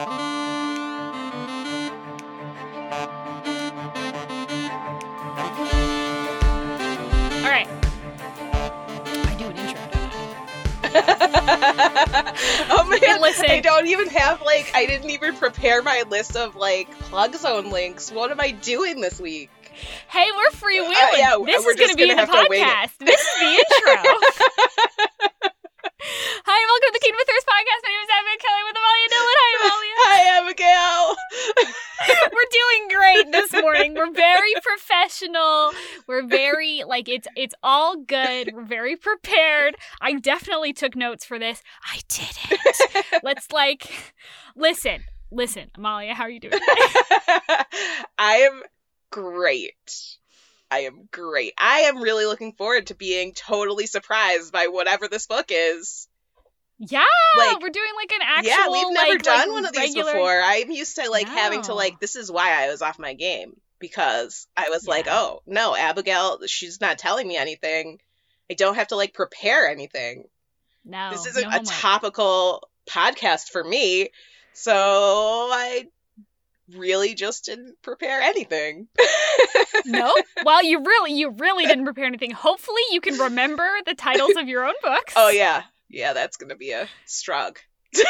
All right. I do an intro. oh man, listen. I don't even have like I didn't even prepare my list of like plug zone links. What am I doing this week? Hey, we're freewheeling. Uh, yeah, this we're is going to be in the have to wing it. podcast. This is the intro. Hi, welcome to the Kingdom of Thirst podcast. We're doing great this morning. We're very professional. We're very like it's it's all good. We're very prepared. I definitely took notes for this. I didn't. Let's like listen. Listen, Amalia, how are you doing? I am great. I am great. I am really looking forward to being totally surprised by whatever this book is. Yeah, Like, we're doing like an actual. yeah, we've never like- done like one of these regular- before. I'm used to like having to like this is why I was off my game because I was like, "Oh, no, Abigail, she's not telling me anything. I don't have to like prepare anything. No, this isn't no a topical podcast for me." So, I really just didn't prepare anything. no. Well, you really, you really didn't prepare anything. Hopefully, you can remember the titles of your own books. Oh yeah. Yeah, that's going to be a strug.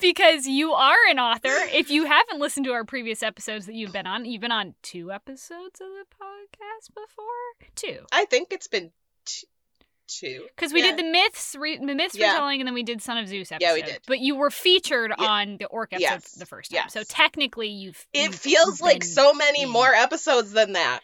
because you are an author. If you haven't listened to our previous episodes that you've been on, you've been on two episodes of the podcast before. Two, I think it's been t- two. because we Yeah. did the myths, re- the myths Yeah. retelling, and then we did Son of Zeus episode. Yeah, we did. But you were featured Yeah. on the Orc episode Yes. the first time, so technically you've. It you've feels like so many more episodes than that.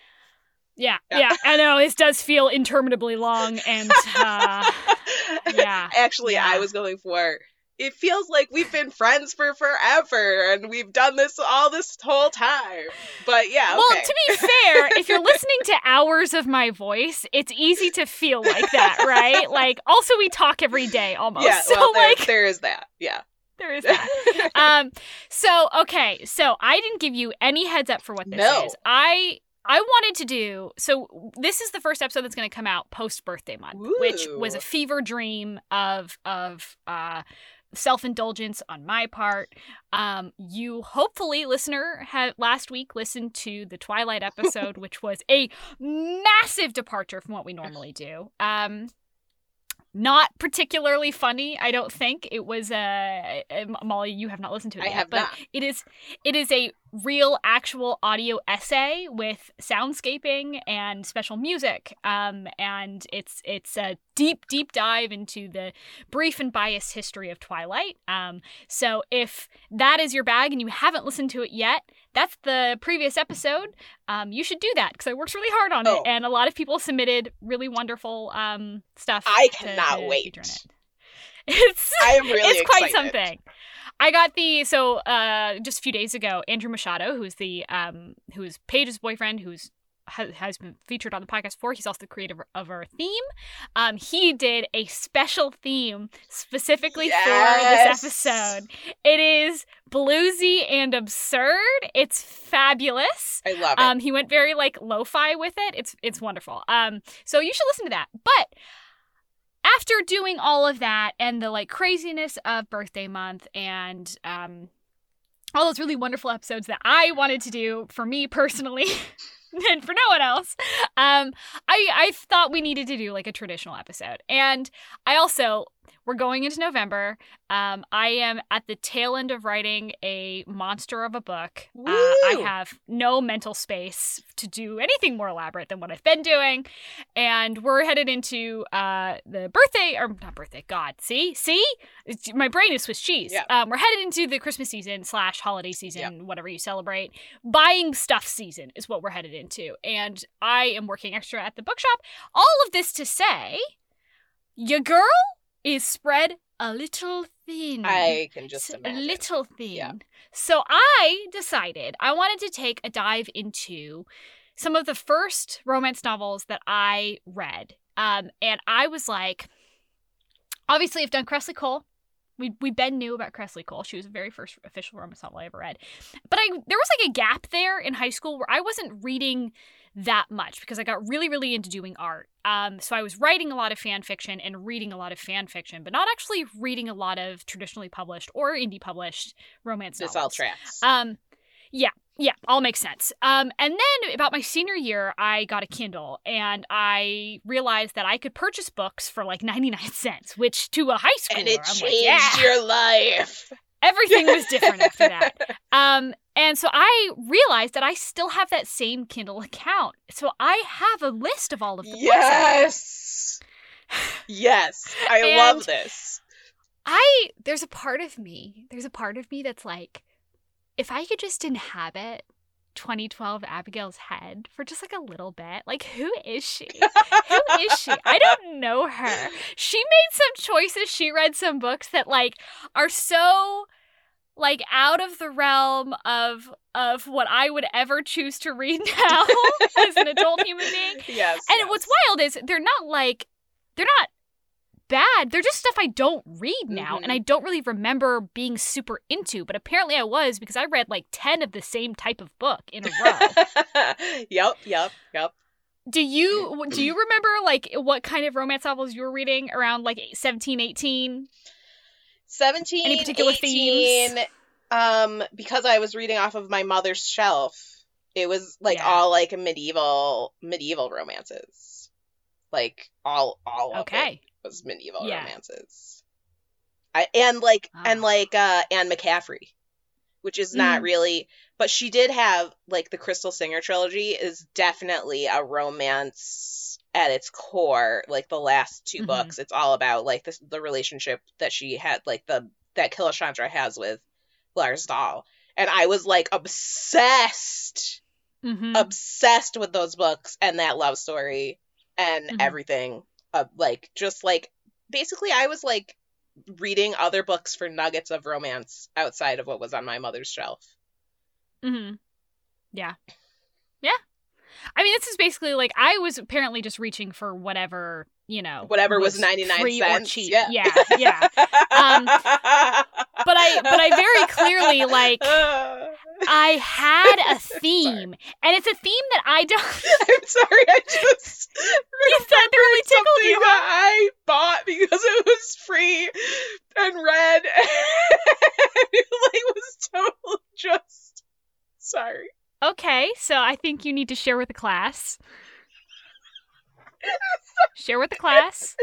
Yeah, Yeah. yeah, I know this does feel interminably long, and uh, Yeah. Actually, Yeah. I was going for it feels like we've been friends for forever and we've done this all this whole time. But yeah, Well, to be fair, if you're listening to hours of my voice, it's easy to feel like that, right? Like, also, we talk every day almost. yeah, so, well, there, like, there is that. Yeah. there is that. um, so, okay. So, I didn't give you any heads up for what this No. is. I. I wanted to do so. This is the first episode that's going to come out post birthday month, which was a fever dream of of uh, self indulgence on my part. Um, you hopefully, listener, had last week listened to the Twilight episode, which was a massive departure from what we normally do. Um, not particularly funny, I don't think. It was uh, uh, Molly. You have not listened to it I yet, have but not. it is it is a real actual audio essay with soundscaping and special music um and it's it's a deep deep dive into the brief and biased history of twilight um so if that is your bag and you haven't listened to it yet that's the previous episode um you should do that because i worked really hard on Oh. it and a lot of people submitted really wonderful um stuff I cannot to wait. it. it's I am really it's quite excited. something. I got the so uh just a few days ago, Andrew Machado, who's the um who's Paige's boyfriend, who's has, been featured on the podcast before. He's also the creator of our theme. Um, he did a special theme specifically for this episode. It is bluesy and absurd. It's fabulous. I love it. Um, he went very like lo-fi with it. It's it's wonderful. Um, so you should listen to that. But after doing all of that and the like craziness of birthday month and um all those really wonderful episodes that I wanted to do for me personally and for no one else, um, I I thought we needed to do like a traditional episode. And I also we're going into November. Um, I am at the tail end of writing a monster of a book. Uh, I have no mental space to do anything more elaborate than what I've been doing, and we're headed into uh, the birthday or not birthday. God, see, see, it's, my brain is Swiss cheese. Yeah. Um, we're headed into the Christmas season slash holiday season, Yep. whatever you celebrate. Buying stuff season is what we're headed into, and I am working extra at the bookshop. All of this to say, your girl is spread a little thin. I can just imagine. A little thin. Yeah. So I decided I wanted to take a dive into some of the first romance novels that I read. Um, and I was like, obviously, I've done Kresley Cole. We we Ben knew about Kresley Cole. She was the very first official romance novel I ever read. But I there was like a gap there in high school where I wasn't reading that much because I got really, really into doing art. Um, so I was writing a lot of fan fiction and reading a lot of fan fiction, but not actually reading a lot of traditionally published or indie published romance This novels. all tracks. Um, yeah, yeah, all makes sense. Um, and then about my senior year, I got a Kindle and I realized that I could purchase books for like 99 cents, which to a high schooler, and it I'm changed like, yeah, your life. Everything was different after that. Um, and so I realized that I still have that same Kindle account. So I have a list of all of the books. Yes. Yes. I And- love this. I there's a part of me, there's a part of me that's like, if I could just inhabit 2012 Abigail's head for just like a little bit, like who is she? who is she? I don't know her. She made some choices. She read some books that like are so like out of the realm of of what I would ever choose to read now as an adult human being. Yes. And yes. what's wild is they're not like they're not bad. They're just stuff I don't read now Mhm. and I don't really remember being super into, but apparently I was because I read like 10 of the same type of book in a row. yep, yep, yep. do you do you remember like what kind of romance novels you were reading around like 17, 18? 17 Any particular 18, themes? um because i was reading off of my mother's shelf it was like Yeah. all like medieval medieval romances like all all of Okay. Was medieval Yeah. romances I, and like and Ah. like uh anne mccaffrey which is not Mm. really but she did have like the crystal singer trilogy is definitely a romance at its core like the last 2 Mhm. books it's all about like this the relationship that she had like the that Killashandra has with Lars Dahl and I was like obsessed Mhm. obsessed with those books and that love story and Mhm. everything uh, like just like basically I was like reading other books for nuggets of romance outside of what was on my mother's shelf. Mm-hmm. Yeah. Yeah. I mean, this is basically like I was apparently just reaching for whatever, you know, Whatever was 99 free cents. or cheap. Yeah. yeah, yeah. Um, But I, but I very clearly like I had a theme, and it's a theme that I don't. I'm sorry, I just You said that really tickled something you. that I bought because it was free and red, and it like was totally just sorry. Okay, so I think you need to share with the class. Share with the class.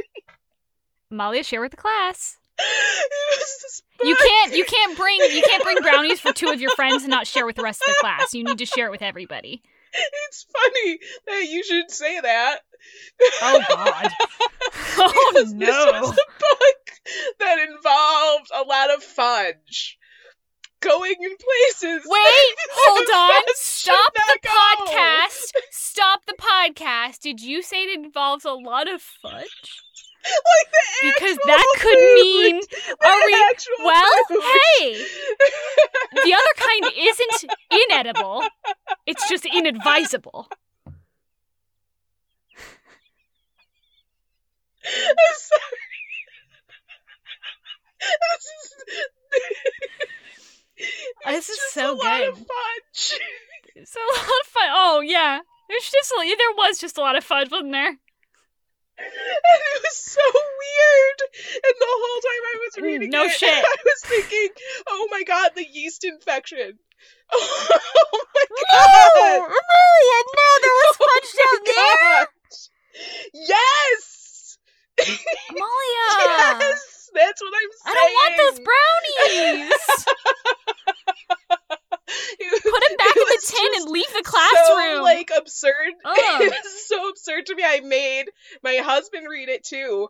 Malia, share with the class. It was this You can't you can't bring you can't bring brownies for two of your friends and not share with the rest of the class. You need to share it with everybody. It's funny that you should say that. Oh God. Oh Because This was a book that involved a lot of fudge. Going in places. Wait, hold on. Stop the not go. podcast. Stop the podcast. Did you say it involves a lot of fudge? Like the Because that could food. mean are we- actual well, food. hey, the other kind isn't inedible. It's just inadvisable. I'm sorry. This is, This is so a lot of good. It's a lot of fun. Oh yeah, there's just a, there was just a lot of fudge, wasn't there? And it was so weird. And the whole time I was Mm, reading no it, shit. I was thinking, oh my god, the yeast infection. Oh my No, god. Amelia, no, no, there was fudge Oh down there. Yes. Amalia, Yes. That's what I'm saying. I don't want those brownies. It Put them back in the tin and leave the classroom. So like absurd. Ugh. It was so absurd to me. I made my husband read it too.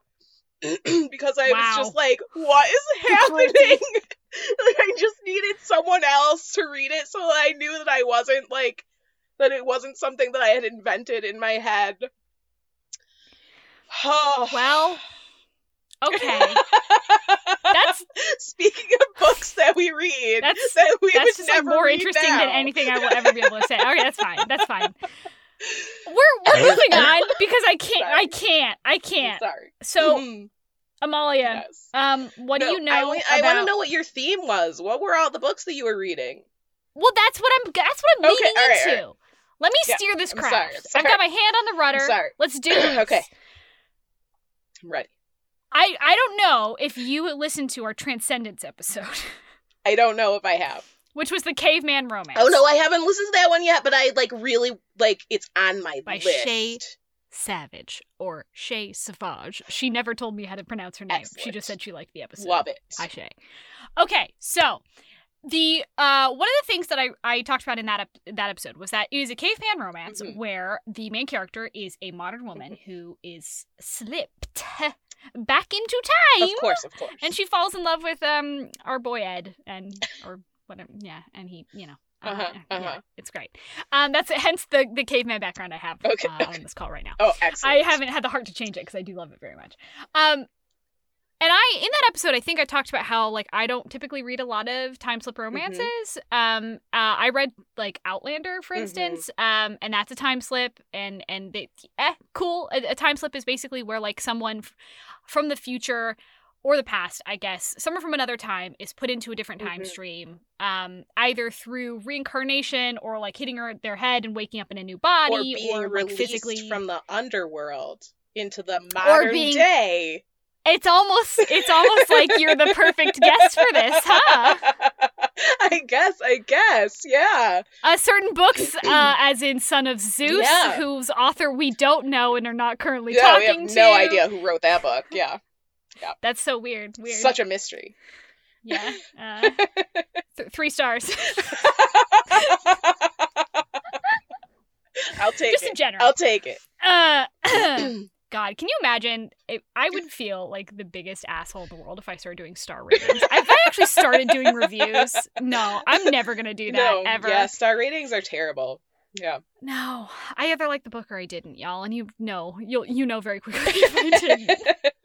because I Wow. was just like, what is happening? like I just needed someone else to read it so that I knew that I wasn't like that it wasn't something that I had invented in my head. well, okay. That's speaking of books that we read That's- that we that's would just like more interesting now. than anything I will ever be able to say. Okay, that's fine. That's fine. We're we're moving on because I can't. I can't. I I'm can't. sorry. So Mhm. Amalia, yes. um, what do you know I, wa- I about? want to know what your theme was. What were all the books that you were reading? Well, that's what I'm. That's what I'm Okay, leading all right, all into. Let me Yeah, steer this craft. I'm I've got my hand on the I'm rudder. sorry. Let's do this. Okay. I'm ready. I I don't know if you listened to our Transcendence episode, I don't know if I have. which was the caveman romance. Oh no, I haven't listened to that one yet, but I like really like it's on my By list. Shay Savage or Shay Savage. She never told me how to pronounce her name. She just said she liked the episode. Love it. Hi Shay. Okay, so the uh one of the things that I, I talked about in that ep- that episode was that it is a caveman romance Mhm. where the main character is a modern woman who is slipped back into time. Of course, of course. And she falls in love with um our boy Ed and or whatever yeah, and he you know uh, Uh-huh, yeah, uh-huh. it's great. Um, that's hence the the caveman background I have Okay, uh, on this call right now. oh, excellent. I haven't had the heart to change it because I do love it very much. Um, and I in that episode, I think I talked about how like I don't typically read a lot of time slip romances. Um, uh, I read like Outlander, for Mhm. instance, um, and that's a time slip, and and they, eh, cool. A, a time slip is basically where like someone f- from the future. Or the past, I guess. Someone from another time is put into a different time Mhm. stream, um, either through reincarnation or like hitting her, their head and waking up in a new body, or being like, released physically from the underworld into the modern being- day. It's almost it's almost like you're the perfect guest for this, huh? I guess, I guess, yeah. Uh, certain books, uh, as in Son of Zeus, Yeah. whose author we don't know and are not currently Yeah, we have talking to. no idea who wrote that book. Yeah, yeah. That's so weird. Weird. such a mystery. yeah. Uh, th- three stars. I'll take it. Just in general. I'll take it. Uh, God, can you imagine? If, I would feel like the biggest asshole in the world if I started doing star ratings. if I actually started doing reviews, no, I'm never gonna do that no, ever. yeah, star ratings are terrible. Yeah. No, I either liked the book or I didn't, y'all, and you know, you'll you know very quickly if I didn't.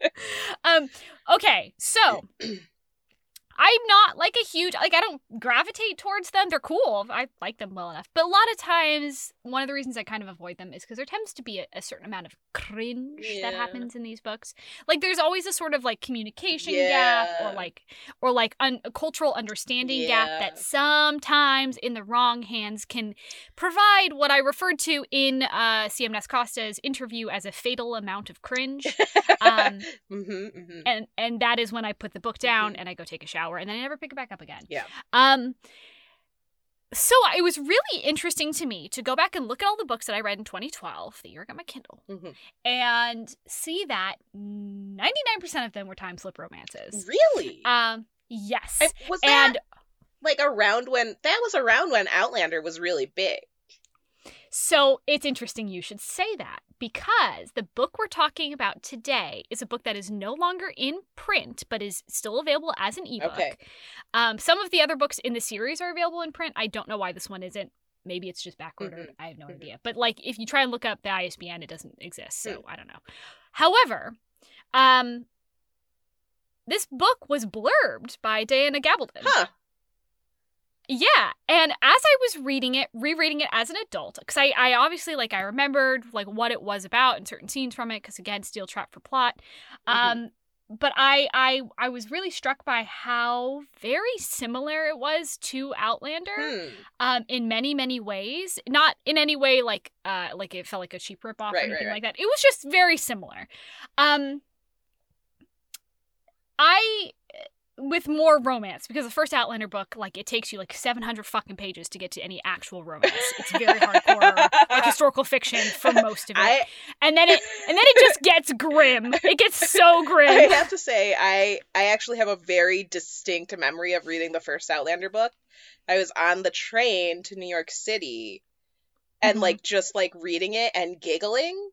um, okay, so I'm not like a huge like I don't gravitate towards them. They're cool. I like them well enough, but a lot of times one of the reasons I kind of avoid them is because there tends to be a, a certain amount of cringe that happens in these books. Like there's always a sort of like communication gap or like or like un- a cultural understanding gap that sometimes in the wrong hands can provide what I referred to in uh, CM Costa's interview as a fatal amount of cringe. Um, hmm hmm and and that is when I put the book down and I go take a shower and then I never pick it back up again. Yeah. Um so it was really interesting to me to go back and look at all the books that I read in 2012, the year I got my Kindle, Mhm. and see that 99% of them were time slip romances. Really? Um yes. And was that and like around when that was around when Outlander was really big? So it's interesting you should say that because the book we're talking about today is a book that is no longer in print but is still available as an ebook. Okay. Um, some of the other books in the series are available in print. I don't know why this one isn't. Maybe it's just backordered. Mhm. I have no Mhm. idea. But like, if you try and look up the ISBN, it doesn't exist. So Hmm. I don't know. However, um, this book was blurbed by Diana Gabaldon. Huh. Yeah, and as I was reading it, rereading it as an adult, because I, I obviously like I remembered like what it was about and certain scenes from it, because again, steel trap for plot. Um, but I, I, I was really struck by how very similar it was to Outlander, Hmm. um, in many many ways. Not in any way like, uh, like it felt like a cheap ripoff Right, or anything right, like that. It was just very similar. Um, I with more romance because the first Outlander book, like it takes you like seven hundred fucking pages to get to any actual romance. It's very hardcore, like historical fiction for most of it, I and then it and then it just gets grim. It gets so grim. I have to say I I actually have a very distinct memory of reading the first Outlander book. I was on the train to New York City and Mhm. like just like reading it and giggling.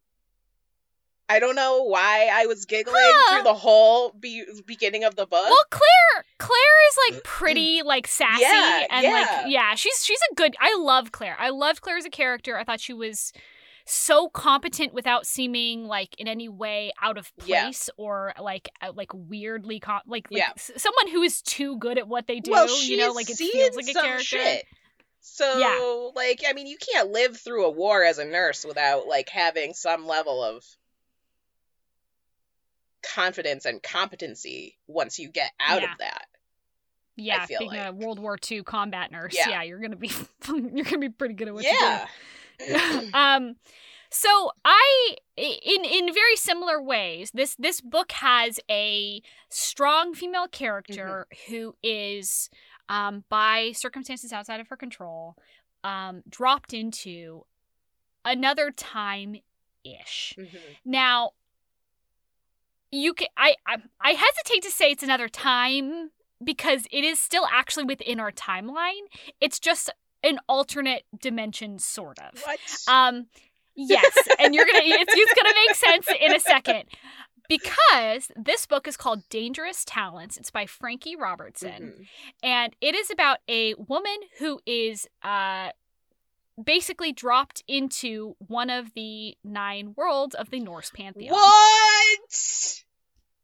I don't know why I was giggling Huh. through the whole be- beginning of the book. Well, Claire, Claire is like pretty, like sassy, Yeah, and yeah. like yeah, she's she's a good. I love Claire. I loved Claire as a character. I thought she was so competent without seeming like in any way out of Yeah. place or like uh, like weirdly com- like, like Yeah. someone who is too good at what they do. well, you know, like it feels like a character. shit. So, Yeah. like, I mean, you can't live through a war as a nurse without like having some level of confidence and competency once you get out Yeah. of that. Yeah, feel being a. World War II combat nurse. Yeah. Yeah, you're gonna be you're gonna be pretty good at what you do. yeah. um, so I, in in very similar ways, this this book has a strong female character who is, um, by circumstances outside of her control, um, dropped into another time ish. Mhm. Now, you can I, I I hesitate to say it's another time because it is still actually within our timeline. It's just an alternate dimension, sort of. What? Um, yes, and you're gonna it's, it's gonna make sense in a second because this book is called Dangerous Talents. It's by Frankie Robertson Mhm. and it is about a woman who is uh basically dropped into one of the nine worlds of the Norse pantheon. What?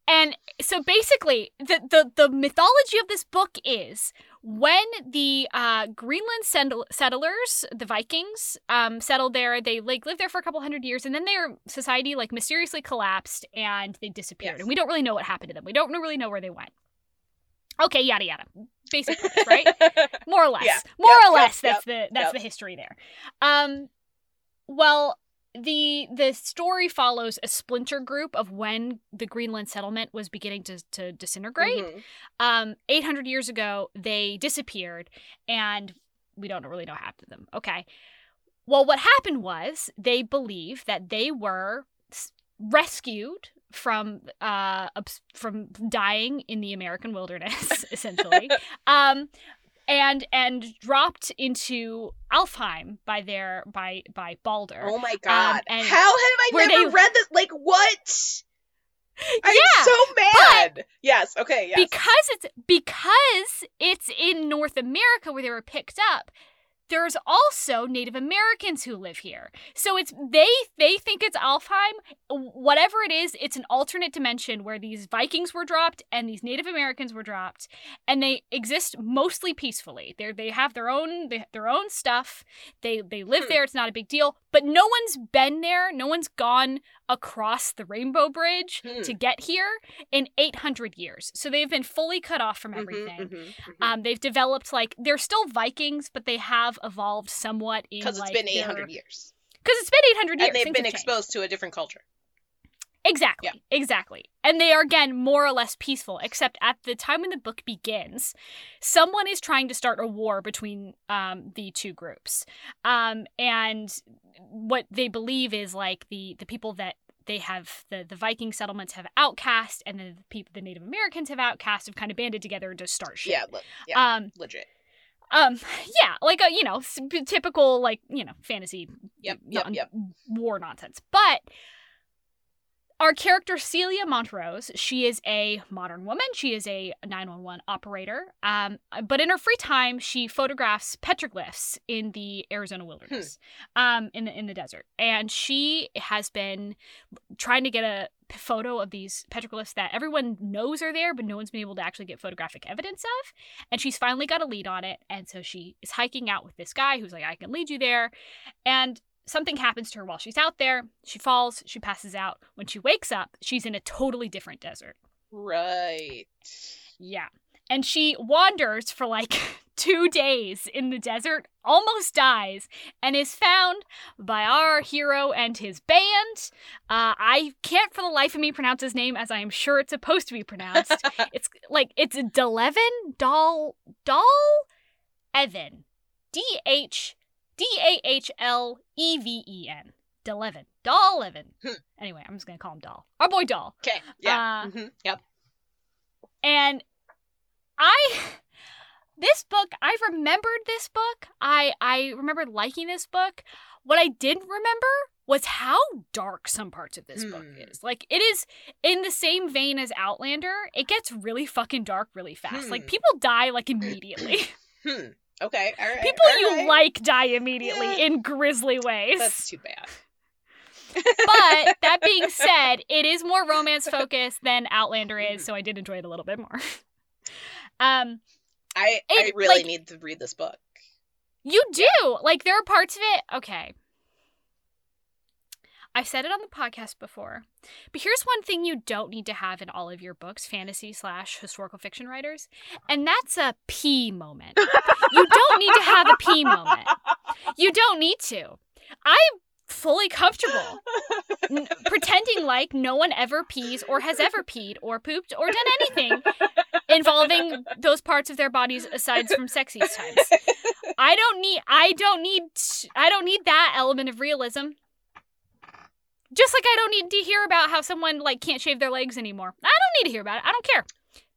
And so basically the the, the mythology of this book is when the uh, Greenland settle- settlers, the Vikings, um, settled there, they like lived there for a couple hundred years, and then their society like mysteriously collapsed and they disappeared. Yes. And we don't really know what happened to them. We don't really know where they went. Okay, yada yada. Basic premise, right? more or less Yeah. more Yep, or yep, less that's the that's yep. the history there um well the the story follows a splinter group of when the greenland settlement was beginning to, to disintegrate Mhm. um 800 years ago they disappeared and we don't really know what happened to them okay well what happened was they believe that they were rescued from uh from dying in the american wilderness essentially um and and dropped into alfheim by their by by balder Oh my god. and How have I never they- read this? Like what? I'm Yeah, so mad. yes. Okay. Yes. because it's because it's in North America where they were picked up. There's also Native Americans who live here, so it's they they think it's Alfheim. Whatever it is, it's an alternate dimension where these Vikings were dropped and these Native Americans were dropped, and they exist mostly peacefully. They they have their own they, their own stuff. They they live Hmm. there. It's not a big deal. But no one's been there. No one's gone across the Rainbow Bridge Hmm. to get here in 800 years. So they've been fully cut off from Mhm, everything. mhm, mhm. Um, they've developed like they're still Vikings, but they have evolved somewhat in Because like it's been 800 years. Because it's been 800 years. And they've been have changed. exposed to a different culture. Exactly. Exactly. And they are again more or less peaceful, except at the time when the book begins, someone is trying to start a war between um, the two groups. Um, and what they believe is like the the people that they have the the Viking settlements have outcast and the people the Native Americans have outcast have kind of banded together to start shit. Yeah. le- yeah. Um legit. Um yeah, like a you know, typical like, you know, fantasy Yep. Yep. non- Yep. war nonsense. But our character Celia Montrose, she is a modern woman. She is a 911 operator. Um, but in her free time, she photographs petroglyphs in the Arizona wilderness, um, in the in the desert. And she has been trying to get a photo of these petroglyphs that everyone knows are there, but no one's been able to actually get photographic evidence of. And she's finally got a lead on it. And so she is hiking out with this guy who's like, I can lead you there. And something happens to her while she's out there. She falls, she passes out. When she wakes up, she's in a totally different desert. Right. Yeah. And she wanders for like two days in the desert, almost dies, and is found by our hero and his band. Uh, I can't for the life of me pronounce his name as I am sure it's supposed to be pronounced. it's like, it's Dahleven? Dal, Dal? Evan. D H D A H L E V E N. Dahleven. Doll Evan. Hmm. Anyway, I'm just gonna call him Doll. Our boy Doll. Okay. Yeah. Uh, mhm, Yep. And I this book, I remembered this book. I I remembered liking this book. What I didn't remember was how dark some parts of this book Hmm. is. Like it is in the same vein as Outlander. It gets really fucking dark really fast. Like Hmm. people die like immediately. Hmm. Okay. All right. people all you right. like die immediately Yeah. in grisly ways. That's too bad. but that being said, it is more romance focused than Outlander is, so I did enjoy it a little bit more. Um, I I really like- need to read this book. you do like there are parts of it. Okay, I've said it on the podcast before, but here's one thing you don't need to have in all of your books, fantasy slash historical fiction writers, and that's a P moment. you don't need to have a P moment. You don't need to. I'm fully comfortable n- pretending like no one ever pees or has ever peed or pooped or done anything involving those parts of their bodies aside from sexy times. I don't need I don't need I don't need that element of realism. Just like I don't need to hear about how someone like can't shave their legs anymore. I don't need to hear about it. I don't care.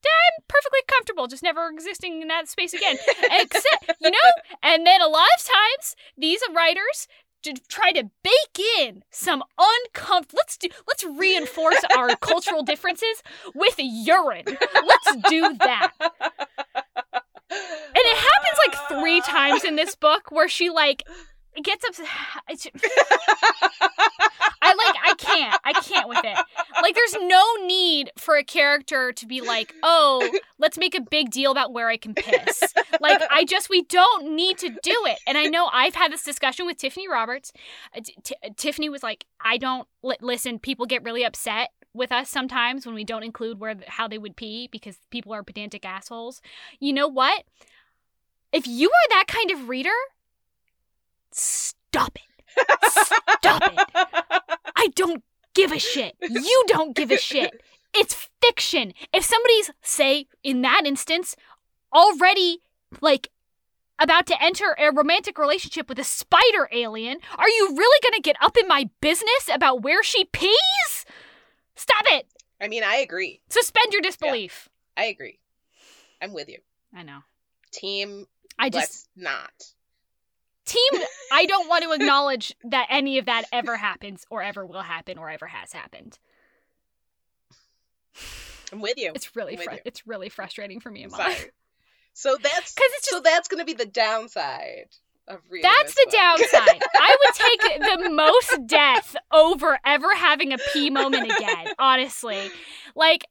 I'm perfectly comfortable just never existing in that space again. Except, you know, and then a lot of times these writers to try to bake in some uncomfortable let's do let's reinforce our cultural differences with urine. Let's do that. And it happens like three times in this book where she like gets up I like I can't. I can't with it. Like there's no need for a character to be like, "Oh, let's make a big deal about where I can piss." Like I just we don't need to do it. And I know I've had this discussion with Tiffany Roberts. Uh, Tiffany was like, "I don't li- listen, people get really upset with us sometimes when we don't include where how they would pee because people are pedantic assholes." You know what? If you are that kind of reader, stop it. Stop it. I don't give a shit. You don't give a shit. It's fiction. If somebody's, say, in that instance, already like about to enter a romantic relationship with a spider alien, are you really gonna get up in my business about where she pees? Stop it. I mean, I agree. Suspend your disbelief. I agree. I'm with you. I know. Team, I just let's not. Team I don't want to acknowledge that any of that ever happens or ever will happen or ever has happened. I'm with you. It's really fru- you. it's really frustrating for me and Sorry. So that's Cuz it's just so that's gonna be the downside of reading. That's the downside. I would take the most death over ever having a pee moment again, honestly. Like,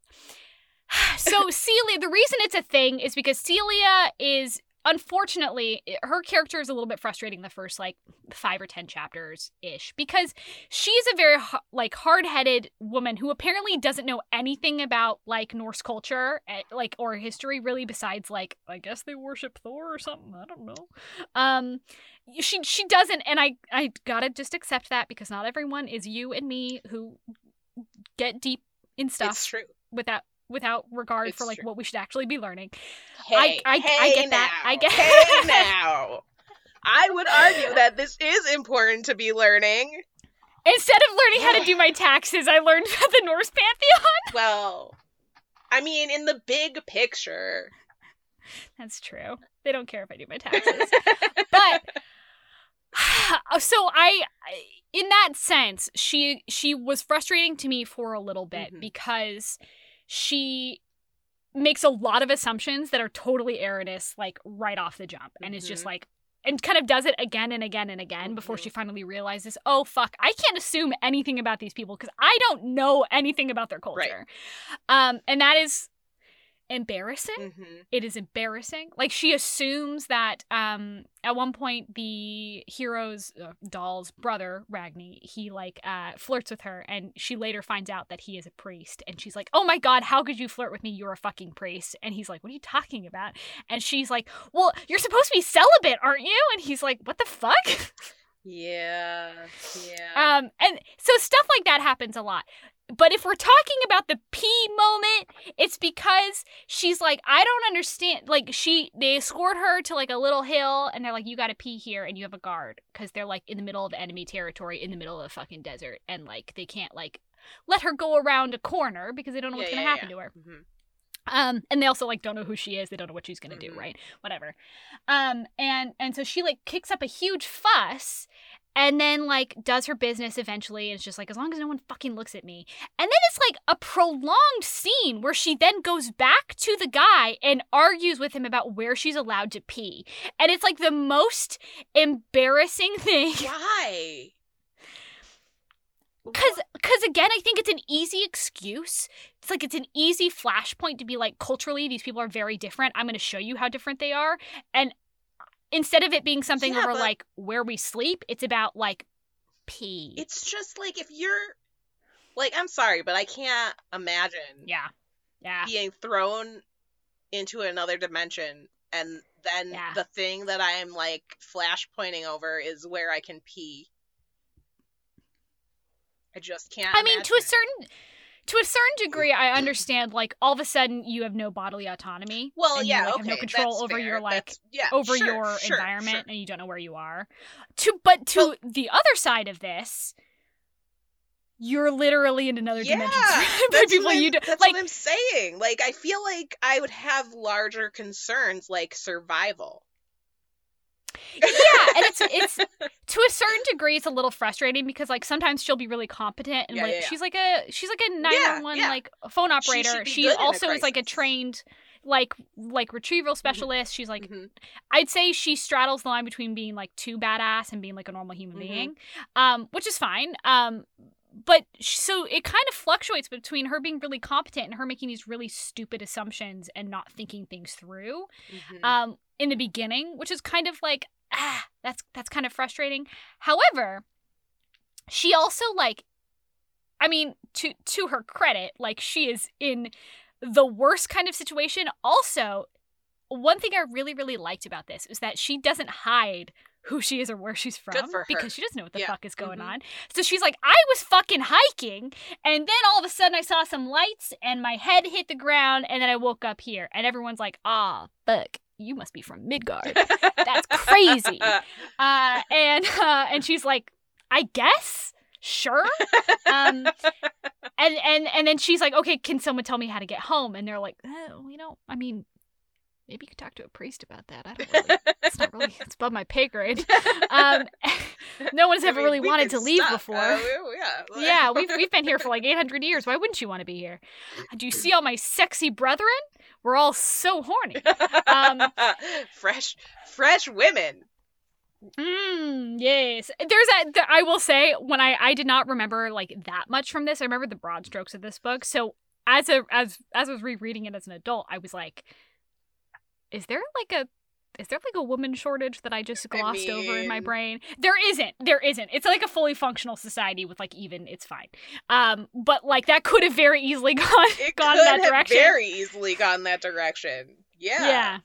so Celia, the reason it's a thing is because Celia is, unfortunately, her character is a little bit frustrating the first, like, five or ten chapters ish, because she's a very, like, hard headed woman who apparently doesn't know anything about, like, Norse culture, eh, like, or history, really, besides, like, I guess they worship Thor or something. I don't know. Um, she she doesn't and i i gotta just accept that because not everyone is you and me who get deep in stuff. It's true. without without regard It's for like true. what we should actually be learning Hey, I- I hey get that. I get- Hey now. I would argue that this is important to be learning. instead of learning how to do my taxes i learned about the norse pantheon Well, I mean, in the big picture. that's true they don't care if i do my taxes but so I, I in that sense she she was frustrating to me for a little bit Mhm. because she makes a lot of assumptions that are totally erroneous like right off the jump and it's just Mhm. like and kind of does it again and again and again before Mhm. she finally realizes oh fuck i can't assume anything about these people because i don't know anything about their culture um and that is embarrassing hmm it is embarrassing. Like she assumes that um at one point the hero's uh, doll's brother Ragni he like uh flirts with her and she later finds out that he is a priest and she's like, "Oh my god, how could you flirt with me? You're a fucking priest." And he's like, "What are you talking about?" And she's like, "Well, you're supposed to be celibate, aren't you?" And he's like, "What the fuck?" Yeah. Yeah. Um, and so stuff like that happens a lot. But if we're talking about the pee moment, it's because she's like, I don't understand. Like, she, they escort her to like a little hill and they're like, you gotta pee here and you have a guard because they're like in the middle of enemy territory in the middle of the fucking desert and like they can't like let her go around a corner because they don't know what's Yeah, gonna yeah, happen yeah. to her. Mhm. Um, and they also like don't know who she is. They don't know what she's gonna do, Mhm. right? Whatever. Um, and and so she like kicks up a huge fuss, and then like does her business eventually. And it's just like as long as no one fucking looks at me. And then it's like a prolonged scene where she then goes back to the guy and argues with him about where she's allowed to pee. And it's like the most embarrassing thing. Why? Cause, cause again, I think it's an easy excuse. It's like it's an easy flashpoint to be like, culturally, these people are very different. I'm going to show you how different they are. And instead of it being something Yeah, over but- like where we sleep, it's about like pee. It's just like if you're like I'm sorry, but I can't imagine yeah, yeah, being thrown into another dimension and then Yeah. the thing that I'm like flash pointing over is where I can pee. I just can't. I mean, to a certain to a certain degree, I understand. Like all of a sudden, you have no bodily autonomy. Well, yeah, you, like, okay, have no control over fair. your like yeah, over sure, your sure, environment, sure. and you don't know where you are. To but to the other side of this, you're literally in another dimension Yeah, surrounded by that's people you do. That's Like what I'm saying. Like, I feel like I would have larger concerns, like survival. Yeah, and it's it's to a certain degree it's a little frustrating because like sometimes she'll be really competent and Yeah, like yeah, yeah. she's like a she's like a 911 yeah. like phone operator. She, a also is like a trained like like retrieval specialist. She's like Mhm. I'd say she straddles the line between being like too badass and being like a normal human Mhm. being. Um which is fine. Um but so it kind of fluctuates between her being really competent and her making these really stupid assumptions and not thinking things through Mhm. um in the beginning which is kind of like ah that's that's kind of frustrating. However she also like i mean to to her credit like she is in the worst kind of situation. Also one thing i really really liked about this is that she doesn't hide who she is or where she's from because she doesn't know what the Yeah. fuck is going Mhm. on. So she's like i was fucking hiking and then all of a sudden i saw some lights and my head hit the ground and then i woke up here. And everyone's like ah fuck you must be from midgard that's crazy. uh, and uh, and she's like, I guess, sure. Um, and and and then she's like, okay, can someone tell me how to get home? And they're like, oh, you know, I mean, maybe you could talk to a priest about that. I don't really. It's not really. It's above my pay grade. Um, no one's I ever mean, really wanted to leave stop. before. Uh, yeah. yeah, we've we've been here for like 800 years. Why wouldn't you want to be here? Do you see all my sexy brethren? We're all so horny. Um, fresh, fresh women. Mm, yes. There's a. There, I will say when I I did not remember like that much from this. I remember the broad strokes of this book. So as a as as I was rereading it as an adult, I was like, is there like a is there like a woman shortage that I just I glossed over in my brain? There isn't. There isn't. It's like a fully functional society with like even. It's fine. Um, but like that could have very easily gone It gone that have direction. very easily gone that direction. Yeah. Yeah.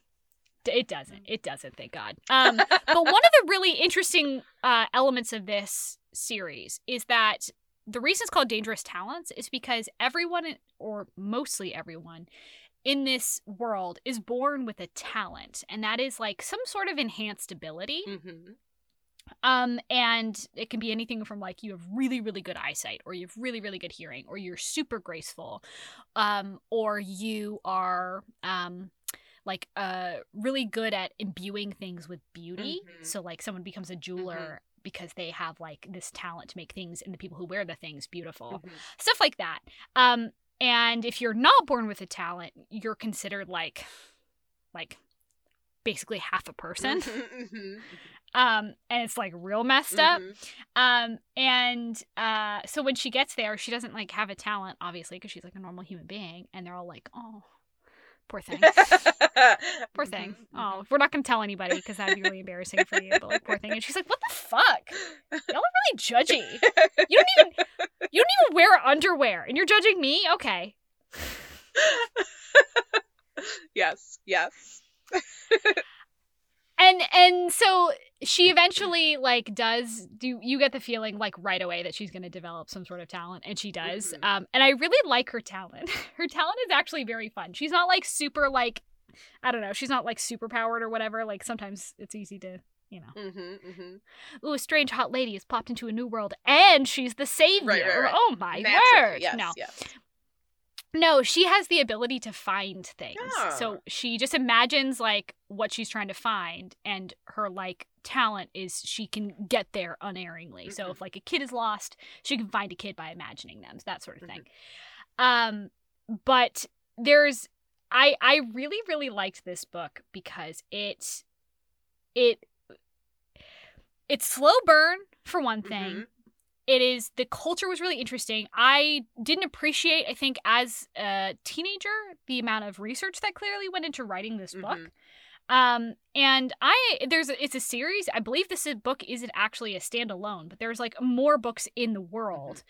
It doesn't. It doesn't, thank God. Um, but one of the really interesting uh, elements of this series is that the reason it's called Dangerous Talents is because everyone, or mostly everyone, in this world is born with a talent, and that is like some sort of enhanced ability. hmm Um, and it can be anything from like you have really, really good eyesight, or you have really, really good hearing, or you're super graceful, um, or you are um like uh really good at imbuing things with beauty. Mhm. So like someone becomes a jeweler because they have like this talent to make things and the people who wear the things beautiful. Mhm. Stuff like that. Um and if you're not born with a talent, you're considered like like basically half a person. Mhm. Um and it's like real messed up. Mhm. Um, and uh, so when she gets there, she doesn't like have a talent, obviously, because she's like a normal human being, and they're all like, "Oh, poor thing, poor thing. Mhm. Oh, we're not gonna tell anybody because that'd be really embarrassing for you, but like, poor thing." And she's like, "What the fuck? Y'all are really judgy. You don't even, you don't even wear underwear, and you're judging me? Okay." yes, yes. and and so she eventually like does do you get the feeling like right away that she's going to develop some sort of talent and she does. Mhm. um and i really like her talent. Her talent is actually very fun. She's not like super like i don't know she's not like super powered or whatever like sometimes it's easy to you know. Hmm hmm ooh a strange hot lady has popped into a new world and she's the savior Right, right, right. oh my Naturally, word. Yes, no. yes. No, she has the ability to find things. Ah. So she just imagines like what she's trying to find and her like talent is she can get there unerringly. So Mhm. if like a kid is lost, she can find a kid by imagining them, that sort of thing. Mm-hmm. Um but there's I I really really liked this book because it it it's slow burn for one thing Mhm. It is the culture was really interesting. I didn't appreciate i think as a teenager the amount of research that clearly went into writing this book. Mhm. um and i there's a, it's a series i believe this is- book isn't actually a standalone but there's like more books in the world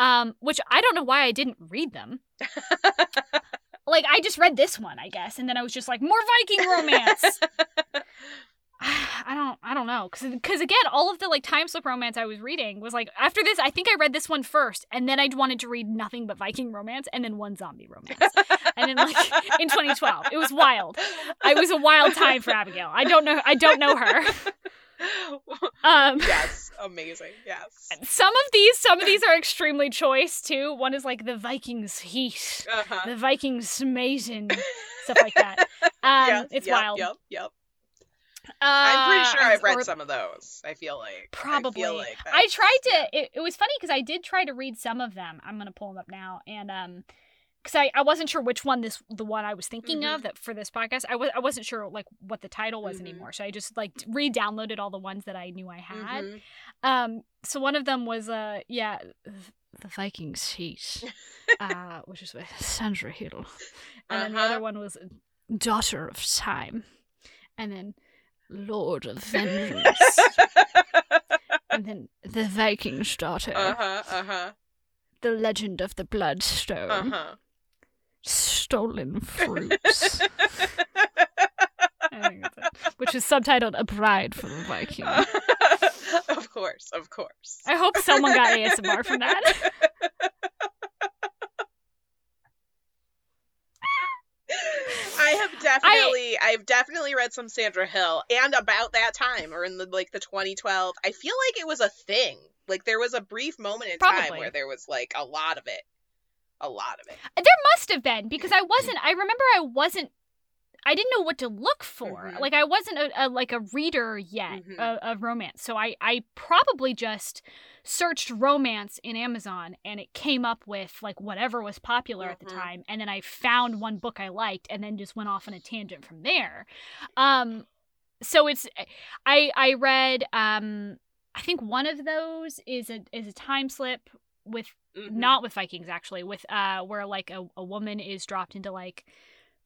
um which i don't know why i didn't read them. Like i just read this one i guess and then i was just like more viking romance I don't I don't know cuz cuz again all of the like time slip romance I was reading was like after this I think I read this one first and then I wanted to read nothing but Viking romance and then one zombie romance. and then like in 2012. It was wild. It was a wild time for Abigail. I don't know I don't know her. Um yes, amazing. Yes. Some of these some of these are extremely choice too. One is like the Vikings heat, Uh-huh. the Vikings mason, stuff like that. Um yes, it's yep, wild. Yep, yep. Uh, I'm pretty sure I've read or- some of those. I feel like Probably. I, feel like I tried to. It, it was funny because I did try to read some of them. I'm gonna pull them up now, and um, because I, I wasn't sure which one this the one I was thinking Mhm. of that for this podcast. I was I wasn't sure like what the title was Mhm. anymore, so I just like re-downloaded all the ones that I knew I had. Mhm. Um, so one of them was uh yeah, the Vikings heat, uh, which is with Sandra Hill, and then the Uh-huh. other one was Daughter of Time, and then Lord of Vengeance, and then the Viking's Daughter, uh-huh, uh-huh, the Legend of the Bloodstone, uh-huh. Stolen Fruits, I think that's it. which is subtitled A Bride for the Viking. of course, of course. I hope someone got ASMR from that. I have definitely I, have definitely read some Sandra Hill and about that time or in the like the 2012 I feel like it was a thing like there was a brief moment in time where there was like a lot of it a lot of it There must have been because I wasn't. I remember I wasn't. I didn't know what to look for. Mhm. Like I wasn't a, a like a reader yet Mhm. of, of romance, so I I probably just searched romance in Amazon and it came up with like whatever was popular at the Mhm. time, and then I found one book I liked and then just went off on a tangent from there. Um, so it's I I read um I think one of those is a is a time slip with Mhm. not with Vikings actually, with uh where like a, a woman is dropped into like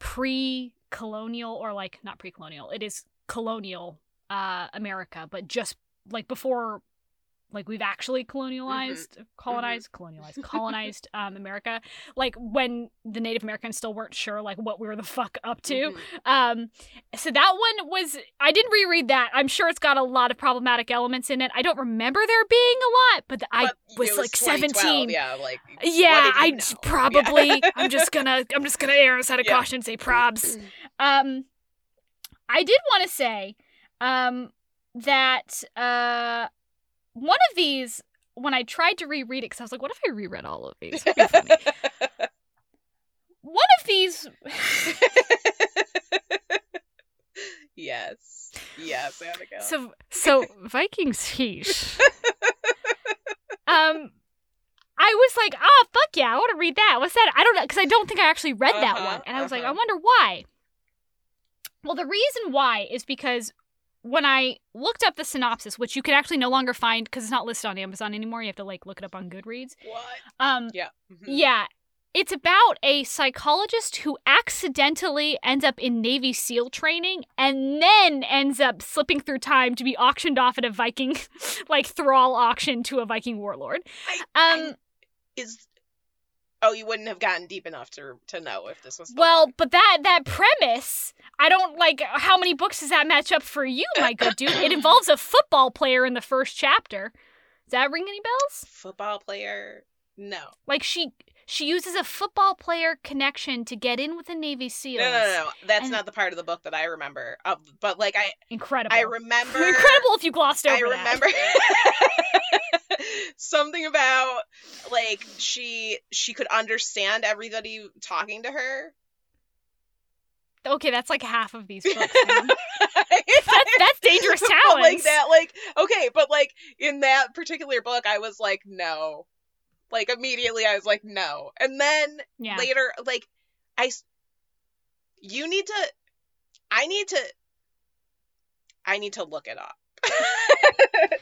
pre-colonial or like not pre-colonial, it is colonial uh America, but just like before like we've actually colonialized colonized colonialized colonized um America like when the native americans still weren't sure like what we were the fuck up to Mhm. um, so that one was I didn't reread that. I'm sure it's got a lot of problematic elements in it. I don't remember there being a lot, but I But was it like 17. yeah like Yeah, I j- Yeah. probably. I'm just gonna. I'm just gonna err on the side of Yeah. caution and say probs. Um, I did want to say, um, that uh, one of these when I tried to reread it because I was like, what if I reread all of these? It'd be funny. one of these yes yes Abigail So so Vikings heat. um I was like, oh fuck yeah, I want to read that. What's that? I don't know because I don't think I actually read that Uh-huh, one, and I was like, I uh-huh. wonder why. Well, the reason why is because when I looked up the synopsis, which you can actually no longer find because it's not listed on Amazon anymore, you have to like look it up on Goodreads. what Um, yeah mhm. yeah. It's about a psychologist who accidentally ends up in Navy SEAL training and then ends up slipping through time to be auctioned off at a Viking, like thrall auction to a Viking warlord. I- Um, is oh you wouldn't have gotten deep enough to to know if this was well, one. but that that premise, I don't like. How many books does that match up for you, my good dude? It involves a football player in the first chapter. Does that ring any bells? football player no Like she she uses a football player connection to get in with the Navy SEALs. no no no, no. that's And- not the part of the book that I remember uh, but like I Incredible. I remember Incredible if you glossed over I remember something about like she she could understand everybody talking to her. Okay, that's like half of these books. that's, that's dangerous But, talents. like that, like okay, but like in that particular book, I was like, no. Like immediately, I was like, no. And then yeah. later, like I, you need to, I need to, I need to look it up.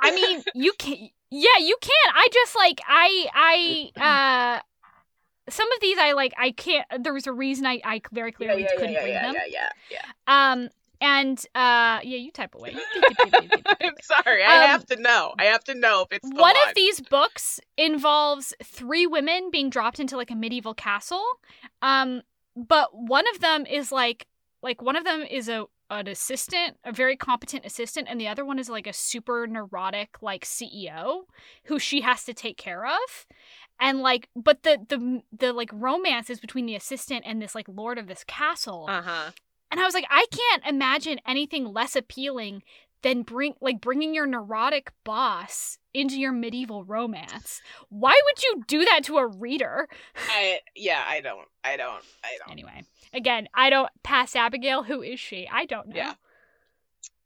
I mean, you can. Yeah, you can. I just like I I uh some of these I like I can't. There was a reason I I very clearly yeah, couldn't yeah, read yeah, them. yeah, yeah, yeah. Um and uh yeah, you type away. I'm sorry. I Um, have to know. I have to know if it's the one of these books involves three women being dropped into like a medieval castle um but one of them is like like one of them is a an assistant, a very competent assistant, and the other one is like a super neurotic like CEO who she has to take care of. And like but the the the like romance is between the assistant and this like lord of this castle. Uh-huh. And I was like I can't imagine anything less appealing than bring like bringing your neurotic boss into your medieval romance. Why would you do that to a reader? I yeah, I don't. I don't. I don't. Anyway, again, I don't pass Abigail. Who is she? I don't know. Yeah.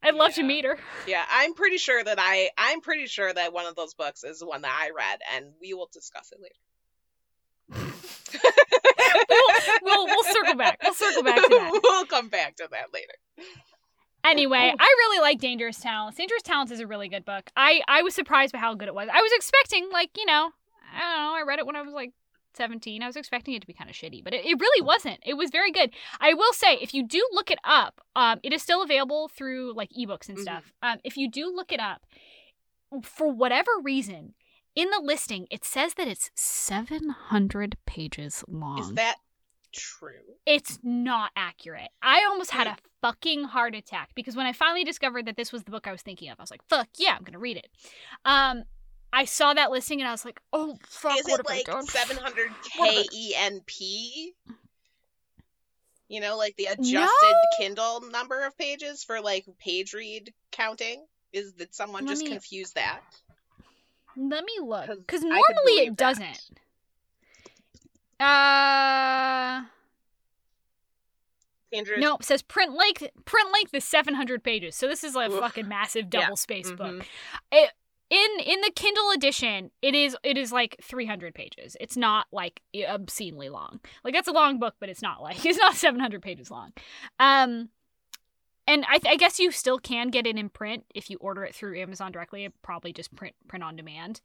I'd love to meet her. Yeah, I'm pretty sure that I I'm pretty sure that one of those books is the one that I read and we will discuss it later. we'll we'll circle back. We'll circle back to that. we'll come back to that later. Anyway, I really like Dangerous Talents. Dangerous Talents is a really good book. I I was surprised by how good it was. I was expecting like you know I don't know. I read it when I was like. 17 i was expecting it to be kind of shitty but it, it really wasn't it was very good i will say if you do look it up um, it is still available through like ebooks and Mhm. stuff um, if you do look it up for whatever reason in the listing it says that it's 700 pages long Is that true? it's not accurate. I almost had a fucking heart attack because when I finally discovered that this was the book I was thinking of, I was like, "Fuck yeah, I'm gonna read it." Um, I saw that listing and I was like, "Oh fuck, Is what it like done?" 700 What have I- K E N P? You know, like the adjusted No. Kindle number of pages for like page read counting? Is that someone Let just me- confuse that? Let me look, because normally it that. doesn't. Uh, Dangerous. no, it says print length. Print length is 700 pages, so this is like a Oof. fucking massive Yeah. double space book. Mhm. it in in the kindle edition it is it is like 300 pages. It's not like obscenely long. Like that's a long book but it's not like it's not 700 pages long. Um and I, th- I guess you still can get it in print if you order it through amazon directly it probably just print print on demand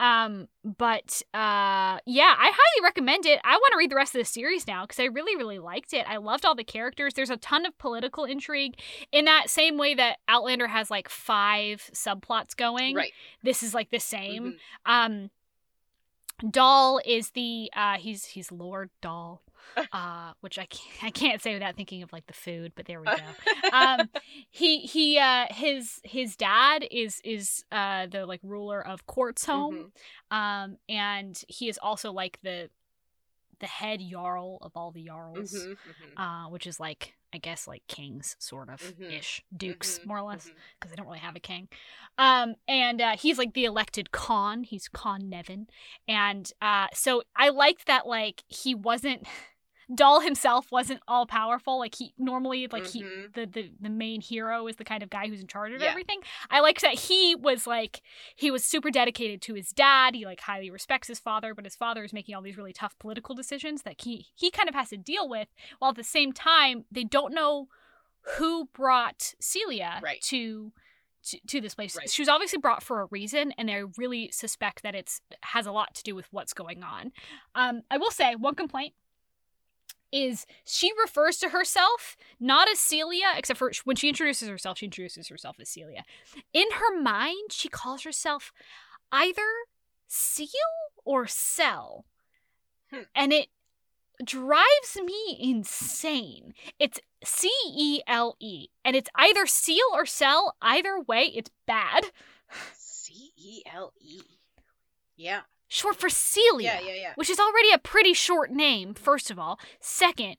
um but uh yeah i highly recommend it i want to read the rest of the series now because i really really liked it i loved all the characters there's a ton of political intrigue in that same way that outlander has like five subplots going Right. this is like the same. Mhm. Um Doll is the uh he's he's Lord Doll. Uh which I can't I can't say without thinking of like the food, but there we go. Um he he uh his his dad is is uh the like ruler of Quartz home. Mhm. Um and he is also like the the head jarl of all the jarls. Mhm, mhm, Uh, which is like I guess like kings, sort of Mhm. ish, dukes, mhm, more or less because they don't really have a king. Um, and uh, he's like the elected Khan. He's Khan Nevin, and uh, so I liked that like he wasn't. Doll himself wasn't all powerful. Like he normally like he Mhm. the, the the main hero is the kind of guy who's in charge of Yeah. everything. I liked that he was like he was super dedicated to his dad. He like highly respects his father, but his father is making all these really tough political decisions that he he kind of has to deal with. While at the same time, they don't know who brought Celia Right. to, to to this place. Right. She was obviously brought for a reason, and they really suspect that it's has a lot to do with what's going on. Um, I will say one complaint is she refers to herself not as Celia, except for when she introduces herself, she introduces herself as Celia. In her mind, she calls herself either Seal or Cell. Hmm. And it drives me insane. It's C E L E, and it's either Seal or Cell. Either way, it's bad. C E L E. Yeah. Short for Celia. Yeah, yeah, yeah. which is already a pretty short name, first of all. Second,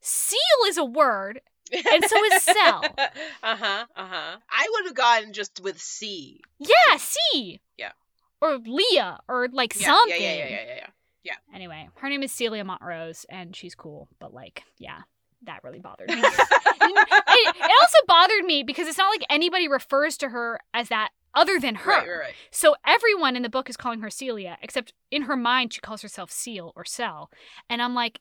seal is a word, and so is cell. uh huh. Uh huh. I would have gone just with C. Yeah, C. Yeah. Or Leah, or like Yeah, something. Yeah, yeah, yeah, yeah, yeah. Anyway, her name is Celia Montrose, and she's cool, but like, yeah, that really bothered me. it, it also bothered me because it's not like anybody refers to her as that other than her. Right, right, right. So everyone in the book is calling her Celia, except in her mind she calls herself Seal or Cell. And I'm like,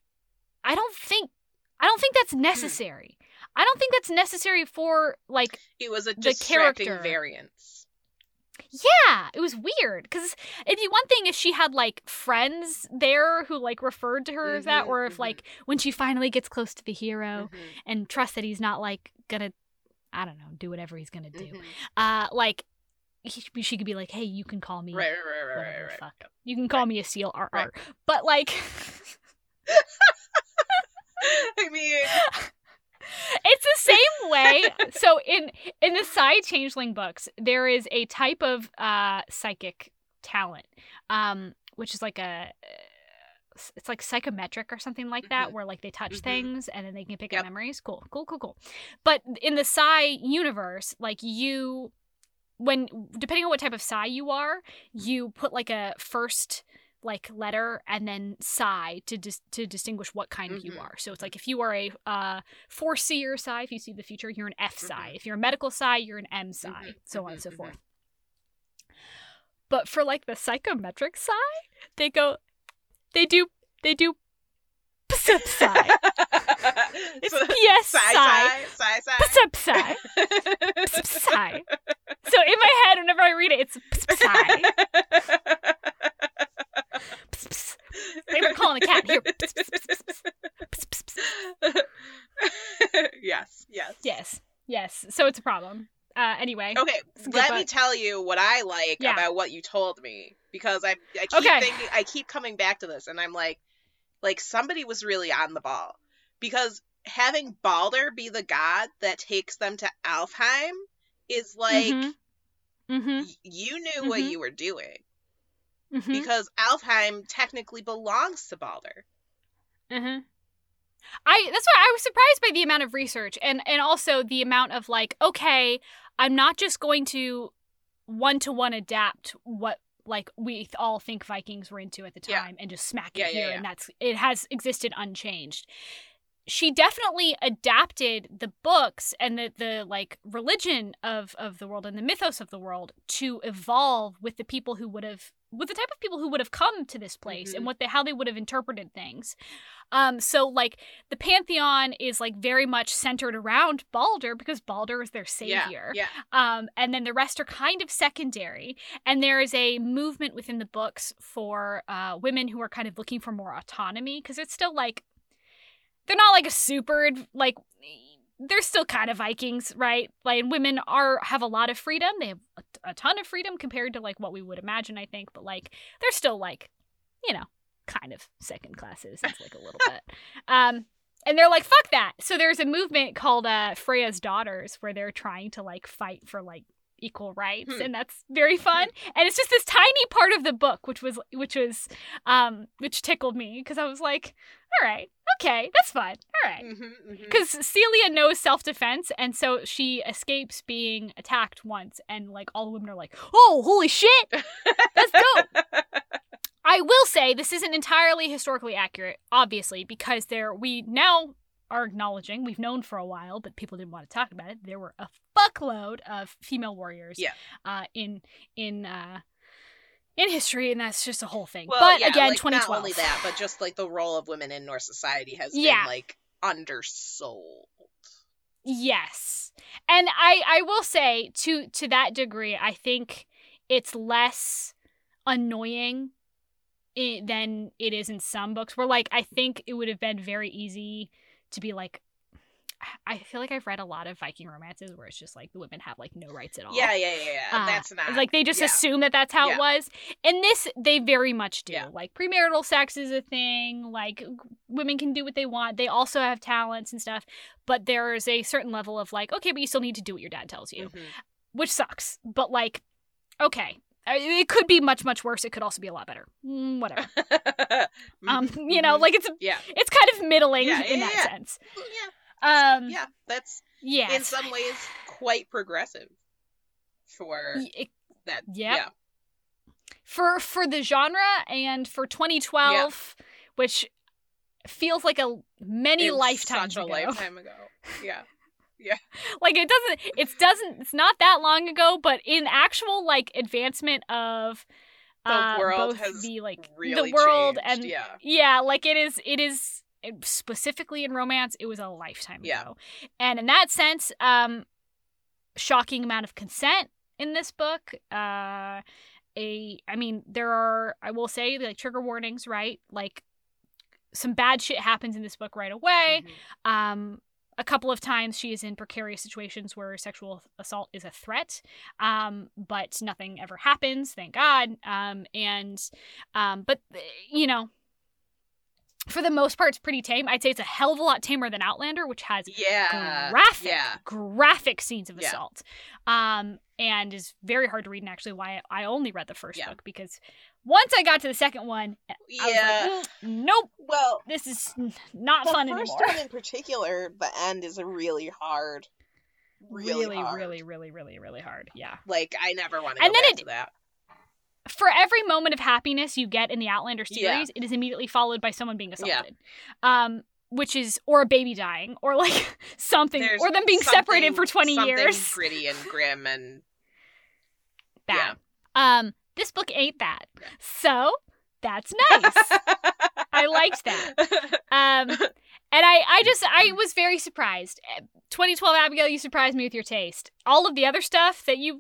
I don't think I don't think that's Hmm. necessary. I don't think that's necessary for like It was a The character. variance. yeah, it was weird because it'd be one thing if she had like friends there who like referred to her as that, Mhm, or if mhm. like when she finally gets close to the hero Mhm, and trusts that he's not like gonna, I don't know, do whatever he's gonna do. mhm. Uh, like he, she could be like, hey, you can call me Right, right, right, right, right, right. You can call me a seal or Right. But like I mean, it's the same way so in in the Psy Changeling books, there is a type of uh psychic talent, um, which is like a it's like psychometric or something like that, Mhm. where like they touch Mhm. things and then they can pick Yep. up memories. Cool, cool, cool, cool. But in the Psy universe, like you, when depending on what type of psi you are, you put like a first like letter and then psi to dis- to distinguish what kind you Mhm. are. So it's like if you are a uh, foreseer psi, if you see the future, you're an F Psy. Mhm. If you're a medical psi, you're an M Psy, Mhm, so on and so mhm. forth. But for like the psychometric psi, they go, they do, they do Psy. It's PS Psy. Psy Psy. Psy. So in my head, whenever I read it, it's Psy. They were calling a cat here. yes, yes. Yes, yes. So it's a problem. Uh, anyway. Okay, let me tell you what I like Yeah. about what you told me because I I keep Okay. thinking I keep coming back to this and I'm like like somebody was really on the ball because having Balder be the god that takes them to Alfheim is like Mhm. Mm-hmm. y- you knew what Mhm. you were doing Mm-hmm. because Alfheim technically belongs to Balder. Mm-hmm. I that's why I was surprised by the amount of research and and also the amount of like, okay, I'm not just going to one to one adapt what like we all think Vikings were into at the Yeah. time and just smack it Yeah, yeah, here yeah. and that's it has existed unchanged. She definitely adapted the books and the, the like religion of, of the world and the mythos of the world to evolve with the people who would have with the type of people who would have come to this place Mhm. and what they how they would have interpreted things. Um, so like the pantheon is like very much centered around Balder because Balder is their savior. Yeah, Um, and then the rest are kind of secondary. And there is a movement within the books for uh, women who are kind of looking for more autonomy because it's still like they're not like a super like they're still kind of Vikings, right? Like women are have a lot of freedom. They have a, a ton of freedom compared to like what we would imagine, I think. But like they're still like, you know, kind of second class citizens, like a little bit. Um, and they're like, fuck that. So there's a movement called uh, Freya's Daughters where they're trying to like fight for like equal rights, Hmm. and that's very fun. And it's just this tiny part of the book, which was which was um which tickled me because I was like, all right, okay, that's fun, all right. hmm hmm Because Celia knows self defense, and so she escapes being attacked once, and like all the women are like, "Oh, holy shit, that's dope!" I will say this isn't entirely historically accurate, obviously, because there we now are acknowledging we've known for a while, but people didn't want to talk about it. There were a fuckload of female warriors, Yeah. uh, in in uh, in history, and that's just a whole thing. Well, but yeah, again, like, twenty not only that, but just like the role of women in Norse society has Yeah. been like undersold. Yes. And I I will say to to that degree I think it's less annoying than it is in some books where like I think it would have been very easy to be like I feel like I've read a lot of Viking romances where it's just like the women have like no rights at all. Yeah, yeah, yeah, yeah. Uh, That's not like they just yeah. assume that that's how Yeah. it was. And this, they very much do. Like premarital sex is a thing. Like women can do what they want. They also have talents and stuff. But there is a certain level of like, okay, but you still need to do what your dad tells you, Mhm. which sucks. But like, okay, it could be much much worse. It could also be a lot better. Mm, whatever. Um, Mhm, you know, mhm. like it's yeah, it's kind of middling Yeah, in yeah, that yeah. sense. yeah, Um, yeah. That's yeah. in some ways quite progressive for it- that. Yep. Yeah, for for the genre and for 2012 which feels like a many It's lifetimes such a ago lifetime ago. Yeah, like it doesn't it doesn't it's not that long ago but in actual like advancement of The uh, world both has the like really the world changed, and yeah. yeah like it is it is specifically in romance it was a lifetime Yeah. ago and in that sense um shocking amount of consent in this book uh a i mean there are i will say like trigger warnings right like some bad shit happens in this book right away Mhm. um a couple of times she is in precarious situations where sexual assault is a threat um but nothing ever happens thank god um and um but uh, you know for the most part, it's pretty tame. I'd say it's a hell of a lot tamer than Outlander, which has Yeah. graphic, Yeah. graphic scenes of Yeah. assault, um, and is very hard to read. And actually, why I only read the first Yeah. book because once I got to the second one, I was Yeah. like, "Mm, nope, well, this is not the fun first anymore. one in particular, the end is really hard. Really, really, hard. really, really, really, really hard. Yeah. Like I never want to And then it- to that. For every moment of happiness you get in the Outlander series, Yeah. it is immediately followed by someone being Yeah. assaulted. Um, which is or a baby dying or like something There's or them being separated for 20 something years. gritty and grim and Bad. Um, this book ain't that. So that's nice. I liked that. Um, and I, I just, I was very surprised. Eh, 2012 Abigail, you surprised me with your taste. All of the other stuff that you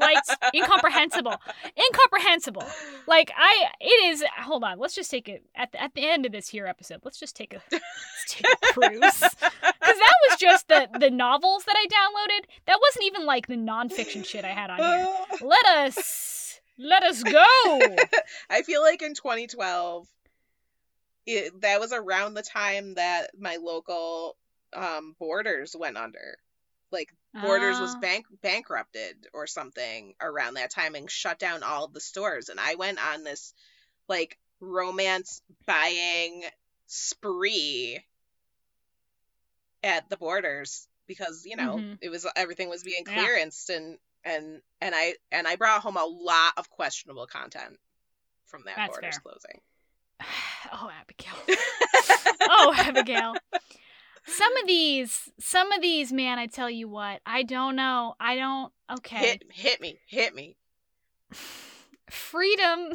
liked, incomprehensible, incomprehensible. Like I, it is. Hold on, let's just take it at the, at the end of this here episode. Let's just take a let's take a cruise because that was just the the novels that I downloaded. That wasn't even like the nonfiction shit I had on here. Let us let us go. I feel like in 2012, it, that was around the time that my local um, Borders went under. Like Borders was Ah. bank bankrupted or something around that time and shut down all of the stores. And I went on this like romance buying spree at the Borders because you know Mhm. it was everything was being Yeah. and and and I and I brought home a lot of questionable content from that That's Borders fair. closing. oh, Abigail. oh, Abigail. Some of these, some of these, man, I tell you what, I don't know. I don't. Okay. Hit hit me, hit me. Freedom.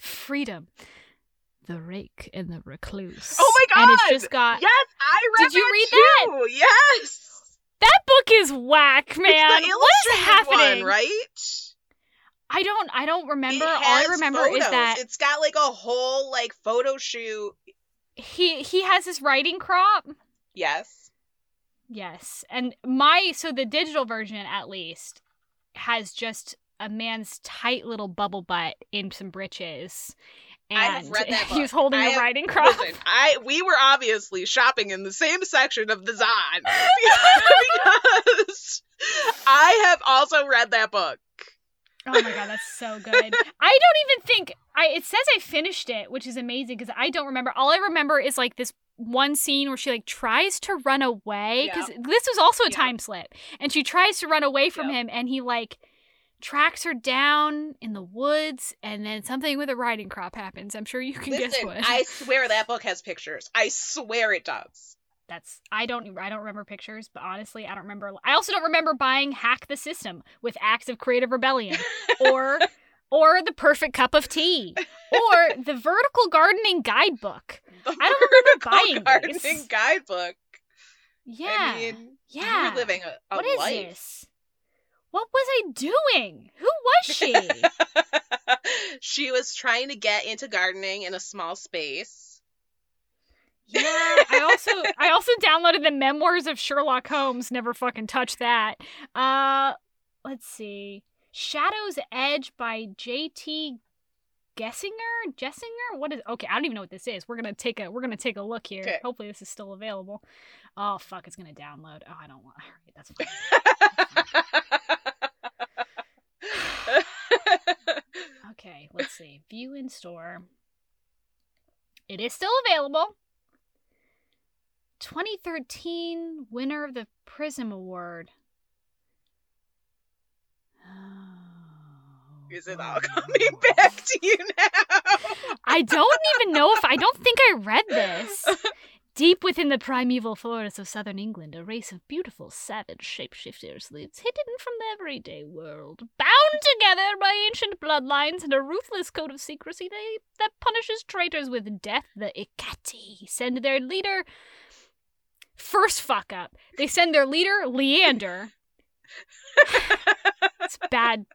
Freedom. The rake and the recluse. Oh my god! And it's just got. Yes, I read Did you that read too. Yes. That book is whack, man. what is happening? one, right? I don't. I don't remember. All I remember is that it's got like a whole like photo shoot. he he has his riding crop. Yes. Yes. And my so the digital version at least has just a man's tight little bubble butt in some breaches. I have read that he was book. holding I a writing crop. Listen, I we were obviously shopping in the same section of the Zon because I have also read that book. Oh my god, that's so good. I don't even think I it says I finished it, which is amazing because I don't remember. All I remember is like this one scene where she like tries to run away because this was also a Yeah. time slip and she tries to run away from Yep. him and he like tracks her down in the woods and then something with a riding crop happens. I'm sure you can guess what. I swear that book has pictures. I swear it does. That's I don't I don't remember pictures, but honestly, I don't remember. I also don't remember buying Hack the System with Acts of Creative Rebellion or or The Perfect Cup of Tea or the Vertical Gardening Guidebook. The I don't remember Vertical buying gardening these. guidebook. Yeah. I mean, yeah. you're living a, a What is life. this? What was I doing? Who was she? she was trying to get into gardening in a small space. yeah, I also I also downloaded the memoirs of Sherlock Holmes. Never fucking touched that. Uh, let's see. Shadow's Edge by J.T. Gessinger? Jessinger? What is? Okay, I don't even know what this is. We're gonna take a we're gonna take a look here. Okay. Hopefully, this is still available. Oh fuck, it's gonna download. Oh, I don't want. All right, that's fine. Okay, let's see. View in store. It is still available. 2013 winner of the Prism Award. Uh, Is it all coming back to you now? I don't even know if I don't think I read this. Deep within the primeval forests of southern England, a race of beautiful, savage shapeshifters lives, hidden from the everyday world, bound together by ancient bloodlines and a ruthless code of secrecy they, that punishes traitors with death. The Ikati send their leader. First fuck up. They send their leader, Leander. it's bad.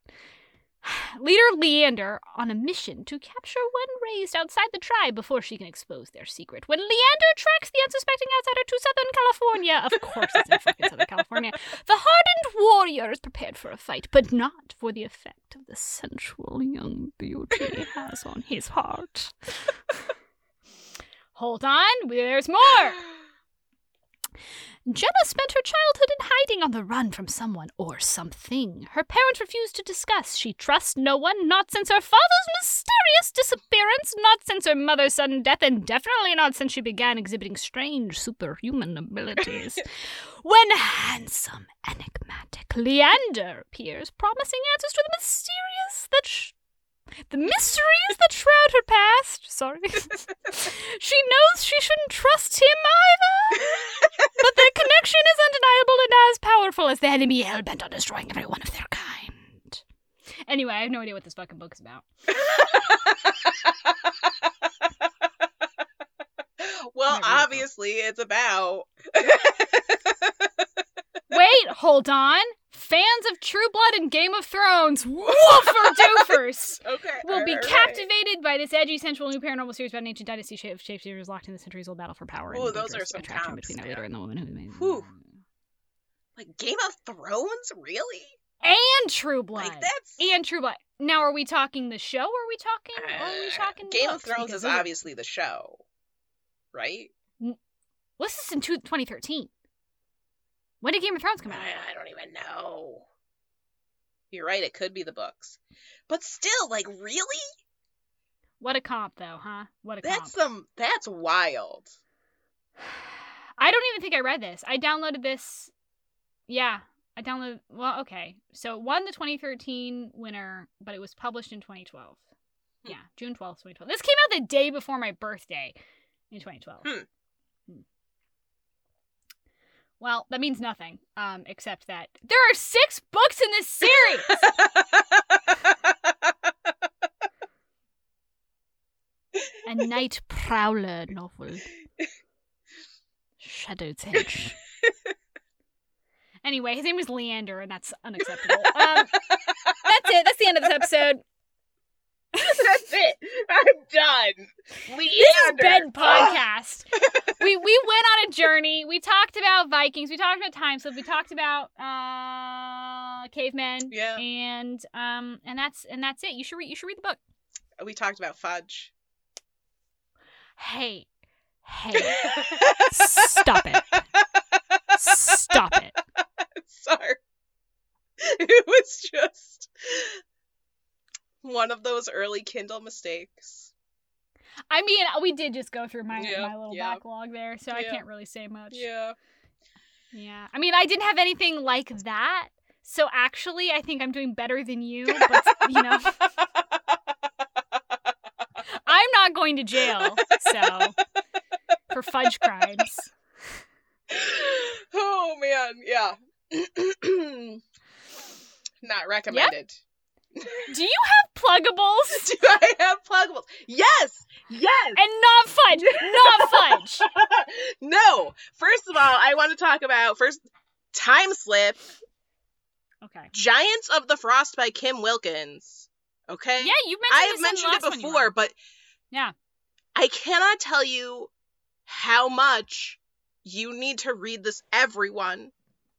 Leader Leander on a mission to capture one raised outside the tribe before she can expose their secret. When Leander tracks the unsuspecting outsider to Southern California, of course it's in fucking Southern California, the hardened warrior is prepared for a fight, but not for the effect of the sensual young beauty has on his heart. hold on, there's more. Jenna spent her childhood in hiding on the run from someone or something. Her parents refused to discuss. She trusts no one, not since her father's mysterious disappearance, not since her mother's sudden death, and definitely not since she began exhibiting strange superhuman abilities. when handsome, enigmatic Leander appears, promising answers to the mysterious that sh- the mysteries that shroud her past. Sorry. she knows she shouldn't trust him either. but their connection is undeniable and as powerful as the enemy hell bent on destroying every one of their kind. Anyway, I have no idea what this fucking book's about. well, obviously, it's about. Wait, hold on. Fans of True Blood and Game of Thrones, woofer doofers, okay, will be captivated by this edgy, sensual new paranormal series about an ancient dynasty shape shapeshifters locked in the centuries-old battle for power. Oh, those are some attraction counts, between that yeah. leader and the woman who made Whew. Like Game of Thrones, really? and True Blood. Like that's. and True Blood. Now, are we talking the show? Or are we talking? or are we Uh, talking Game of? Thrones is obviously the show, right? Well, this is in two- 2013. When did Game of Thrones come out? I don't even know. You're right. It could be the books, but still, like, really? What a comp, though, huh? What a That's comp. some. That's wild. I don't even think I read this. I downloaded this. Yeah, I downloaded. Well, okay. So it won the 2013 winner, but it was published in 2012. Hmm. Yeah, June 12th, 2012. This came out the day before my birthday in 2012. Hmm. Hmm. Well, that means nothing, um, except that there are six books in this series. A Night Prowler novel. Shadow's Edge. anyway, his name was Leander, and that's unacceptable. Um, that's it. That's the end of this episode. That's it. I'm done. This is Leander. Ben Podcast. we we went on a journey. We talked about Vikings. We talked about time slip. We talked about uh, cavemen. Yeah. And um and that's and that's it. You should read you should read the book. We talked about fudge. Hey, hey, stop it, stop it. Sorry. It was just one of those early Kindle mistakes. I mean, we did just go through my Yeah, my little yeah. backlog there, so I can't really say much. Yeah. Yeah. I mean, I didn't have anything like that. So actually, I think I'm doing better than you, but you know, I'm not going to jail. So for fudge crimes. oh man, yeah. Not recommended. Do you have pluggables? Do I have pluggables? Yes! Yes! And not fudge. Not fudge. no! First of all, I want to talk about first Time Slip, Okay. Giants of the Frost by Kim Wilkins. Okay? Yeah, you mentioned. I have mentioned it before, but Yeah. I cannot tell you how much you need to read this. Everyone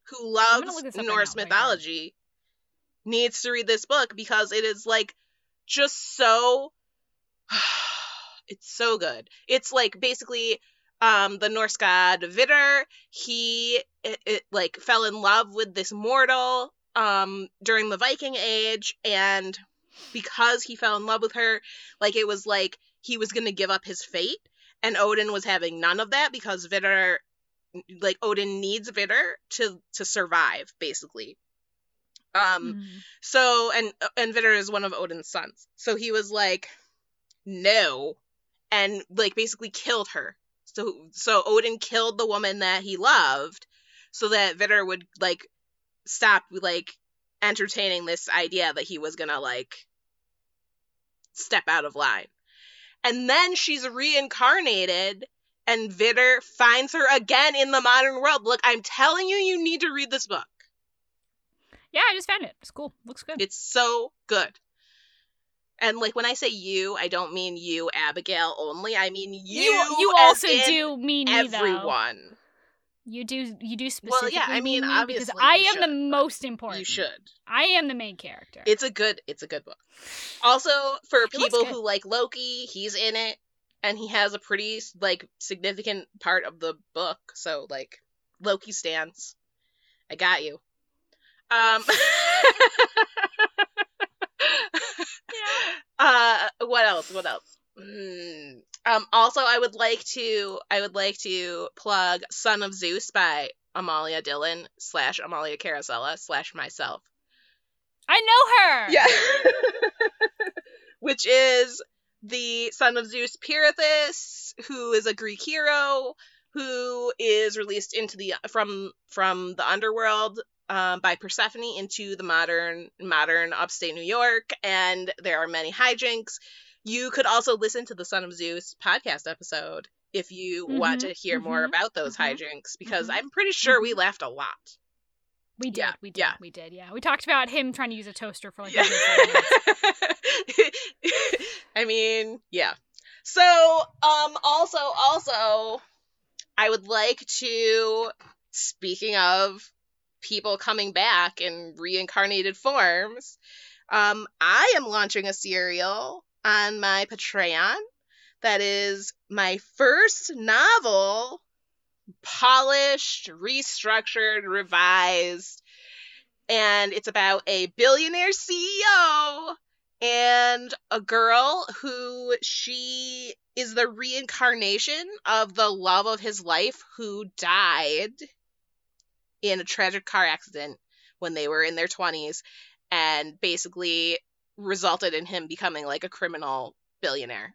who loves Norse right mythology needs to read this book because it is like just so. it's so good. It's like basically um the Norse god Vidar. He it, it like fell in love with this mortal um during the Viking age and because he fell in love with her like it was like he was going to give up his fate and Odin was having none of that because Vidar like Odin needs Vidar to to survive basically um Mhm. so and and Vidar is one of Odin's sons so he was like no and like basically killed her so so Odin killed the woman that he loved so that Vidar would like stop like entertaining this idea that he was to like step out of line and then she's reincarnated and Vidar finds her again in the modern world. Look, I'm telling you, you need to read this book. Yeah, I just found it. It's cool. Looks good. It's so good. And like when I say you, I don't mean you, Abigail, only. I mean you. you you also do mean me everyone. You do you do Well, specifically yeah, I mean, mean me because I am the should, but most important. You should. I am the main character. It's a good. It's a good book. Also, for looks people who like Loki, he's in it. and he has a pretty like significant part of the book. So like Loki stands. I got you. Um. yeah. Uh, what else? What else? Mm. Um, also, I would like to I would like to plug "Son of Zeus" by Amalia Dillin slash Amalia Carosella slash myself. I know her. Yeah. Which is the son of Zeus Pirithous, who is a Greek hero who is released into the from from the underworld um, by Persephone into the modern modern upstate New York, and there are many hijinks. You could also listen to the Son of Zeus podcast episode if you mm-hmm, want to hear mm-hmm, more about those mm-hmm, hijinks, because mm-hmm. I'm pretty sure we mm-hmm. laughed a lot. We did. Yeah, we did. Yeah. We did. Yeah. We talked about him trying to use a toaster for like. Yeah. I mean, yeah. So, um, also, also, I would like to. Speaking of people coming back in reincarnated forms. Um, I am launching a serial on my Patreon that is my first novel, polished, restructured, revised, and it's about a billionaire CEO and a girl who she is the reincarnation of the love of his life who died in a tragic car accident when they were in their 20s and basically resulted in him becoming like a criminal billionaire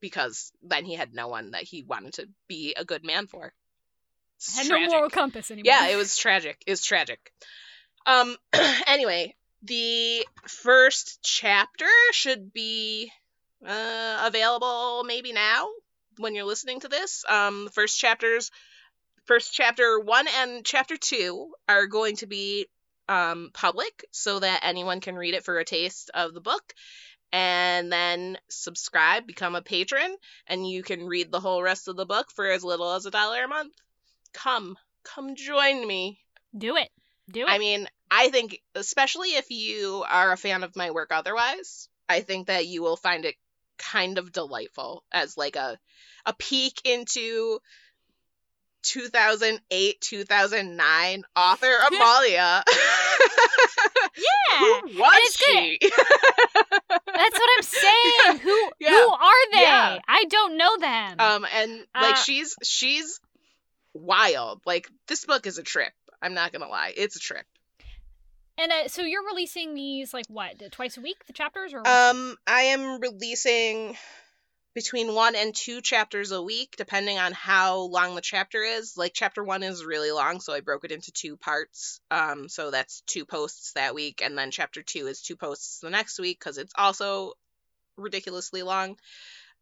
because then he had no one that he wanted to be a good man for. It's had tragic. no moral compass anymore. Yeah, it was tragic. It was tragic. Um anyway, the first chapter should be uh, available maybe now when you're listening to this. Um the first chapters first chapter one and chapter two are going to be um, public so that anyone can read it for a taste of the book. And then subscribe become a patron and you can read the whole rest of the book for as little as a dollar a month. Come come join me. Do it. Do it. i mean i think especially if you are a fan of my work otherwise i think that you will find it kind of delightful as like a a peek into 2008 2009 author Amalia. yeah. Who was she? That's what I'm saying. Who yeah. who are they? Yeah. I don't know them. Um and like uh, she's she's wild. Like this book is a trip. I'm not going to lie. It's a trip. And uh, so you're releasing these like what, twice a week the chapters or Um I am releasing between one and two chapters a week, depending on how long the chapter is. Like chapter one is really long, so I broke it into two parts. Um, so that's two posts that week, and then chapter two is two posts the next week because it's also ridiculously long.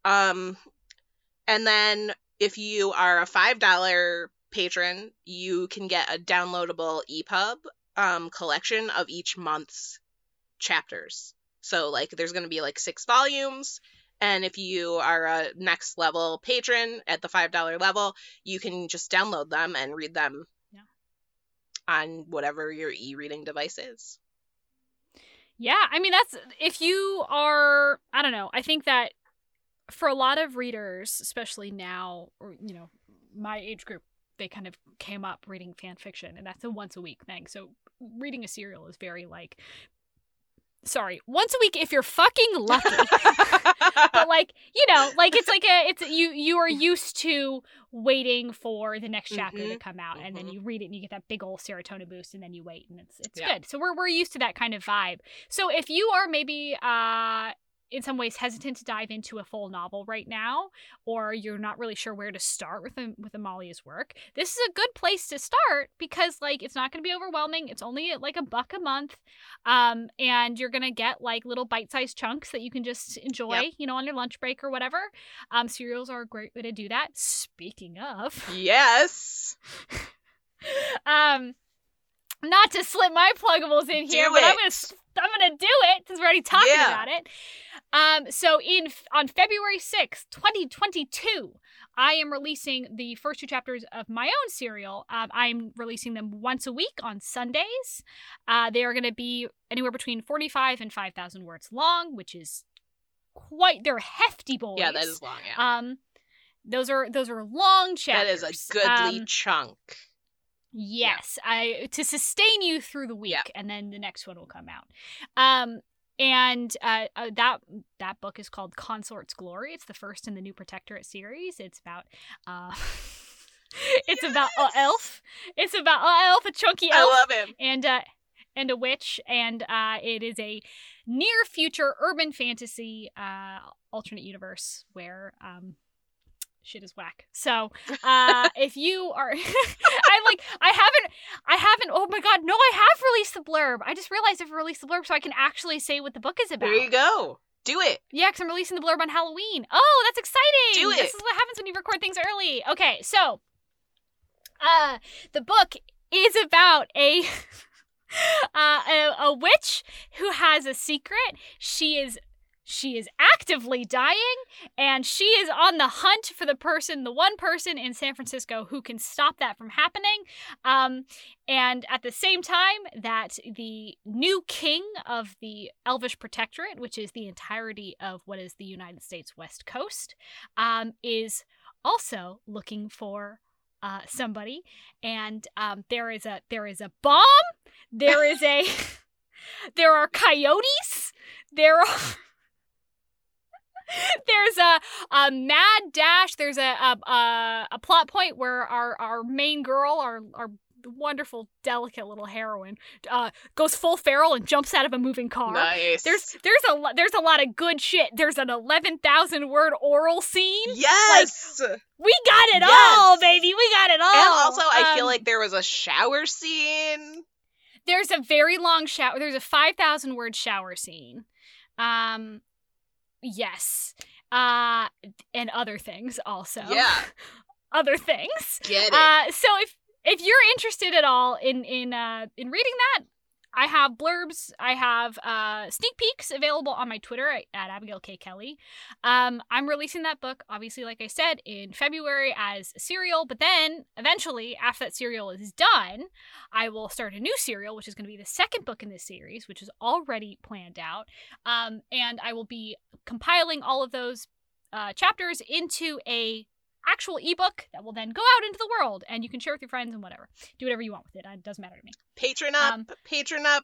Um, and then if you are a five dollar patron, you can get a downloadable EPUB um, collection of each month's chapters. So like there's going to be like six volumes and if you are a next level patron at the $5 level, you can just download them and read them yeah. on whatever your e reading device is. Yeah, I mean, that's if you are, I don't know, I think that for a lot of readers, especially now, or, you know, my age group, they kind of came up reading fan fiction, and that's a once a week thing. So reading a serial is very like sorry, once a week if you're fucking lucky. but like, you know, like it's like a it's you you are used to waiting for the next chapter mm-hmm. to come out and mm-hmm. then you read it and you get that big old serotonin boost and then you wait and it's it's yeah. good. So we're we're used to that kind of vibe. So if you are maybe uh in some ways hesitant to dive into a full novel right now or you're not really sure where to start with with Amalia's work, this is a good place to start because like it's not going to be overwhelming. It's only like a buck a month. Um and you're going to get like little bite-sized chunks that you can just enjoy, yep. you know, on your lunch break or whatever. Um serials are a great way to do that. Speaking of. Yes. um not to slip my pluggables in here, do but it. I'm gonna I'm gonna do it since we're already talking yeah. about it. Um, so in on February 6th, 2022, I am releasing the first two chapters of my own serial. Um, I'm releasing them once a week on Sundays. Uh, they are going to be anywhere between 45 and 5,000 words long, which is quite they're hefty boys. Yeah, that is long. Yeah, Um, those are those are long chapters. That is a goodly Um, chunk. Yes, I to sustain you through the week, Yeah. and then the next one will come out. Um, and uh, uh, that that book is called Consort's Glory. It's the first in the New Protectorate series. It's about uh, it's about a elf. It's about a elf, a chunky elf, I love him. and uh, and a witch, and uh, it is a near future urban fantasy uh, alternate universe where um, shit is whack. So uh, if you are, I like, I haven't, I haven't. Oh my god, no, I have released the blurb. I just realized I've released the blurb, so I can actually say what the book is about. There you go. Do it. Yeah, because I'm releasing the blurb on Halloween. Oh, that's exciting! Do it. This is what happens when you record things early. Okay, so, uh, the book is about a, uh, a a witch who has a secret. She is she is actively dying, and she is on the hunt for the person, the one person in San Francisco who can stop that from happening. Um, and at the same time, that the new king of the Elvish Protectorate, which is the entirety of what is the United States West Coast, um, is also looking for uh, somebody. And um, there is a there is a bomb. There is a there are coyotes. There are. There's a, a mad dash. There's a, a a plot point where our our main girl, our our wonderful, delicate little heroine, uh, goes full feral and jumps out of a moving car. Nice. There's there's a lo- there's a lot of good shit. There's an eleven thousand word oral scene. yes. We got it Yes. all, baby. We got it all. and also, I feel Um, like there was a shower scene. there's a very long shower. There's a five thousand word shower scene. Um, yes. Uh, and other things also. Yeah. other things. Get it. Uh, so if if you're interested at all in in uh in reading that, I have blurbs. I have uh sneak peeks available on my Twitter at, at Abigail K Kelly. Um, I'm releasing that book, obviously, like I said, in February as a serial. But then eventually, after that serial is done, I will start a new serial, which is going to be the second book in this series, which is already planned out. Um, and I will be compiling all of those uh, chapters into a actual ebook that will then go out into the world and you can share with your friends and whatever. Do whatever you want with it. It doesn't matter to me. patron up. um, patron up.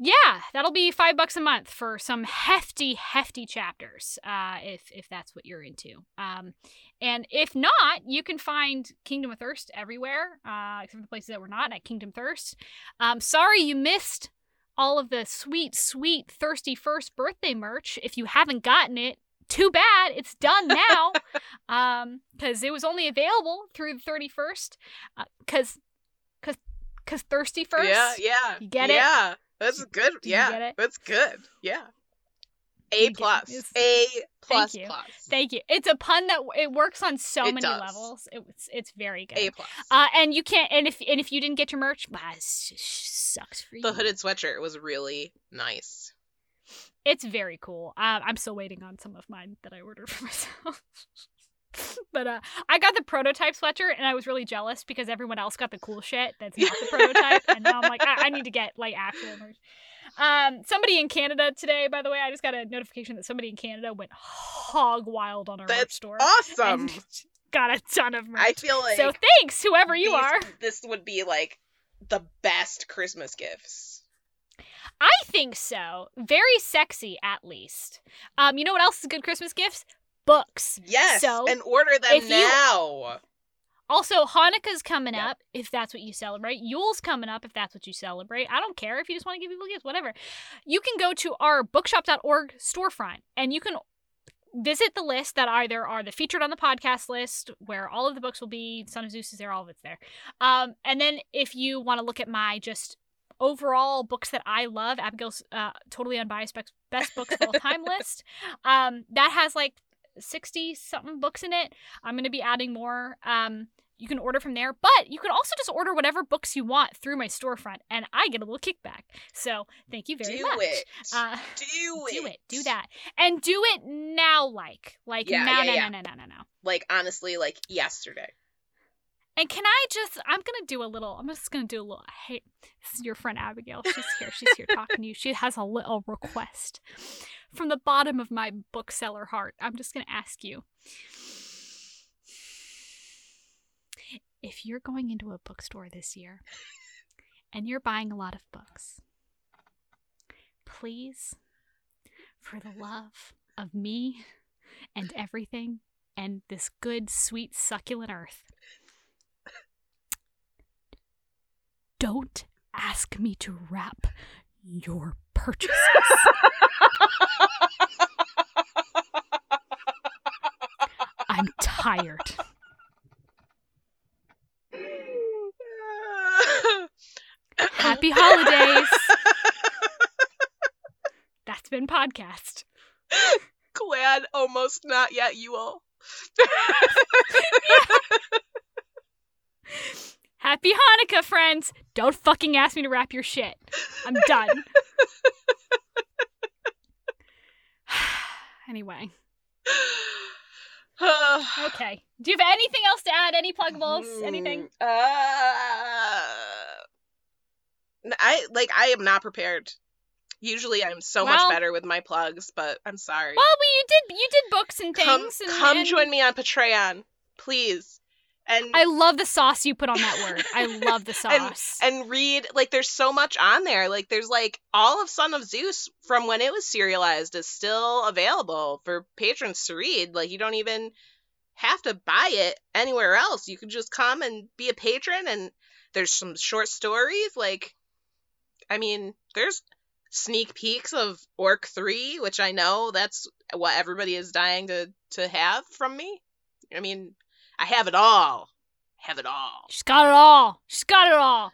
Yeah, that'll be five bucks a month for some hefty, hefty chapters, uh, if if that's what you're into. Um, and if not, you can find Kingdom of Thirst everywhere, uh, except for the places that we're not at Kingdom Thirst. Um, sorry you missed all of the sweet, sweet Thirsty First birthday merch. If you haven't gotten it, too bad. It's done now, um, because it was only available through the 31st, uh, cause, cause, Thirsty First. Yeah, yeah. You get it? Yeah. That's good. Yeah. That's good. Yeah. A plus. A plus thank you. plus. Thank you. It's a pun that it works on so It many does. levels. It's it's very good. A plus. Uh, and you can't. And if and if you didn't get your merch, bah, it sucks for you. the hooded sweatshirt was really nice. It's very cool. Uh, I'm still waiting on some of mine that I ordered for myself. but uh, I got the prototype sweatshirt, and I was really jealous because everyone else got the cool shit that's not the prototype, and now I'm like, I, I need to get like actual merch. Um, somebody in Canada today, by the way, I just got a notification that somebody in Canada went hog wild on our merch store. Awesome. and got a ton of merch. I feel like so thanks, whoever you these- are. This would be like the best Christmas gifts. I think so. Very sexy, at least. Um, you know what else is good Christmas gifts? Books. Yes. So, and order them if you- now. Also, Hanukkah's coming Yeah. up if that's what you celebrate. Yule's coming up if that's what you celebrate. I don't care if you just want to give people gifts, whatever. You can go to our bookshop.org storefront and you can visit the list that either are the featured on the podcast list where all of the books will be son of zeus is there all of it's there um, and then if you want to look at my just overall books that i love abigail's uh, totally unbiased best, books of all time list um, that has like 60 something books in it i'm going to be adding more um, you can order from there but you can also just order whatever books you want through my storefront and i get a little kickback so thank you very Do much it. uh, do it. do it. Do that. And do it now like. Like Yeah, now, yeah, now, yeah. now, now, now, now. Like honestly, like yesterday. And can I just I'm gonna do a little I'm just gonna do a little hey this is your friend Abigail. She's here. She's here talking to you. She has a little request. from the bottom of my bookseller heart, I'm just going to ask you if you're going into a bookstore this year and you're buying a lot of books, please, for the love of me and everything and this good, sweet, succulent earth, don't ask me to wrap your purchases. I'm tired. Happy holidays. That's been podcast. Glad almost not yet, you all. Happy Hanukkah, friends. Don't fucking ask me to wrap your shit. I'm done. anyway. Okay. Do you have anything else to add? Any pluggables? Anything? Uh, I like. I am not prepared. Usually, I'm so Well- much better with my plugs, but I'm sorry. Well, we you did you did books and come, things. and, come and join me on Patreon, please, and I love the sauce you put on that word. I love the sauce. and read. Like, there's so much on there. Like, there's like all of Son of Zeus from when it was serialized is still available for patrons to read. Like, you don't even have to buy it anywhere else. You can just come and be a patron, and there's some short stories. Like, I mean, there's sneak peeks of Orc 3, which I know that's what everybody is dying to to have from me. I mean, I have it all. Have it all. She's got it all. She's got it all.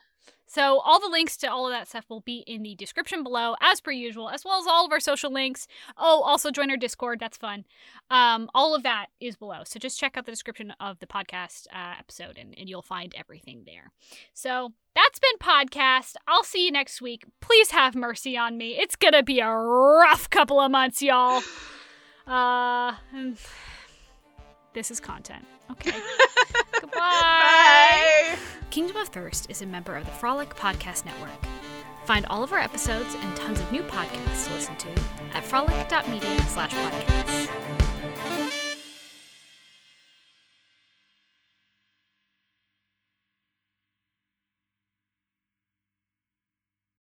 So all the links to all of that stuff will be in the description below, as per usual, as well as all of our social links. Oh, also join our Discord. That's fun. Um, all of that is below. So just check out the description of the podcast uh, episode, and, and you'll find everything there. So that's been podcast. I'll see you next week. Please have mercy on me. It's gonna be a rough couple of months, y'all. Uh, this is content. Okay. Goodbye. Bye. Kingdom of Thirst is a member of the Frolic Podcast Network. Find all of our episodes and tons of new podcasts to listen to at frolic.media slash podcast.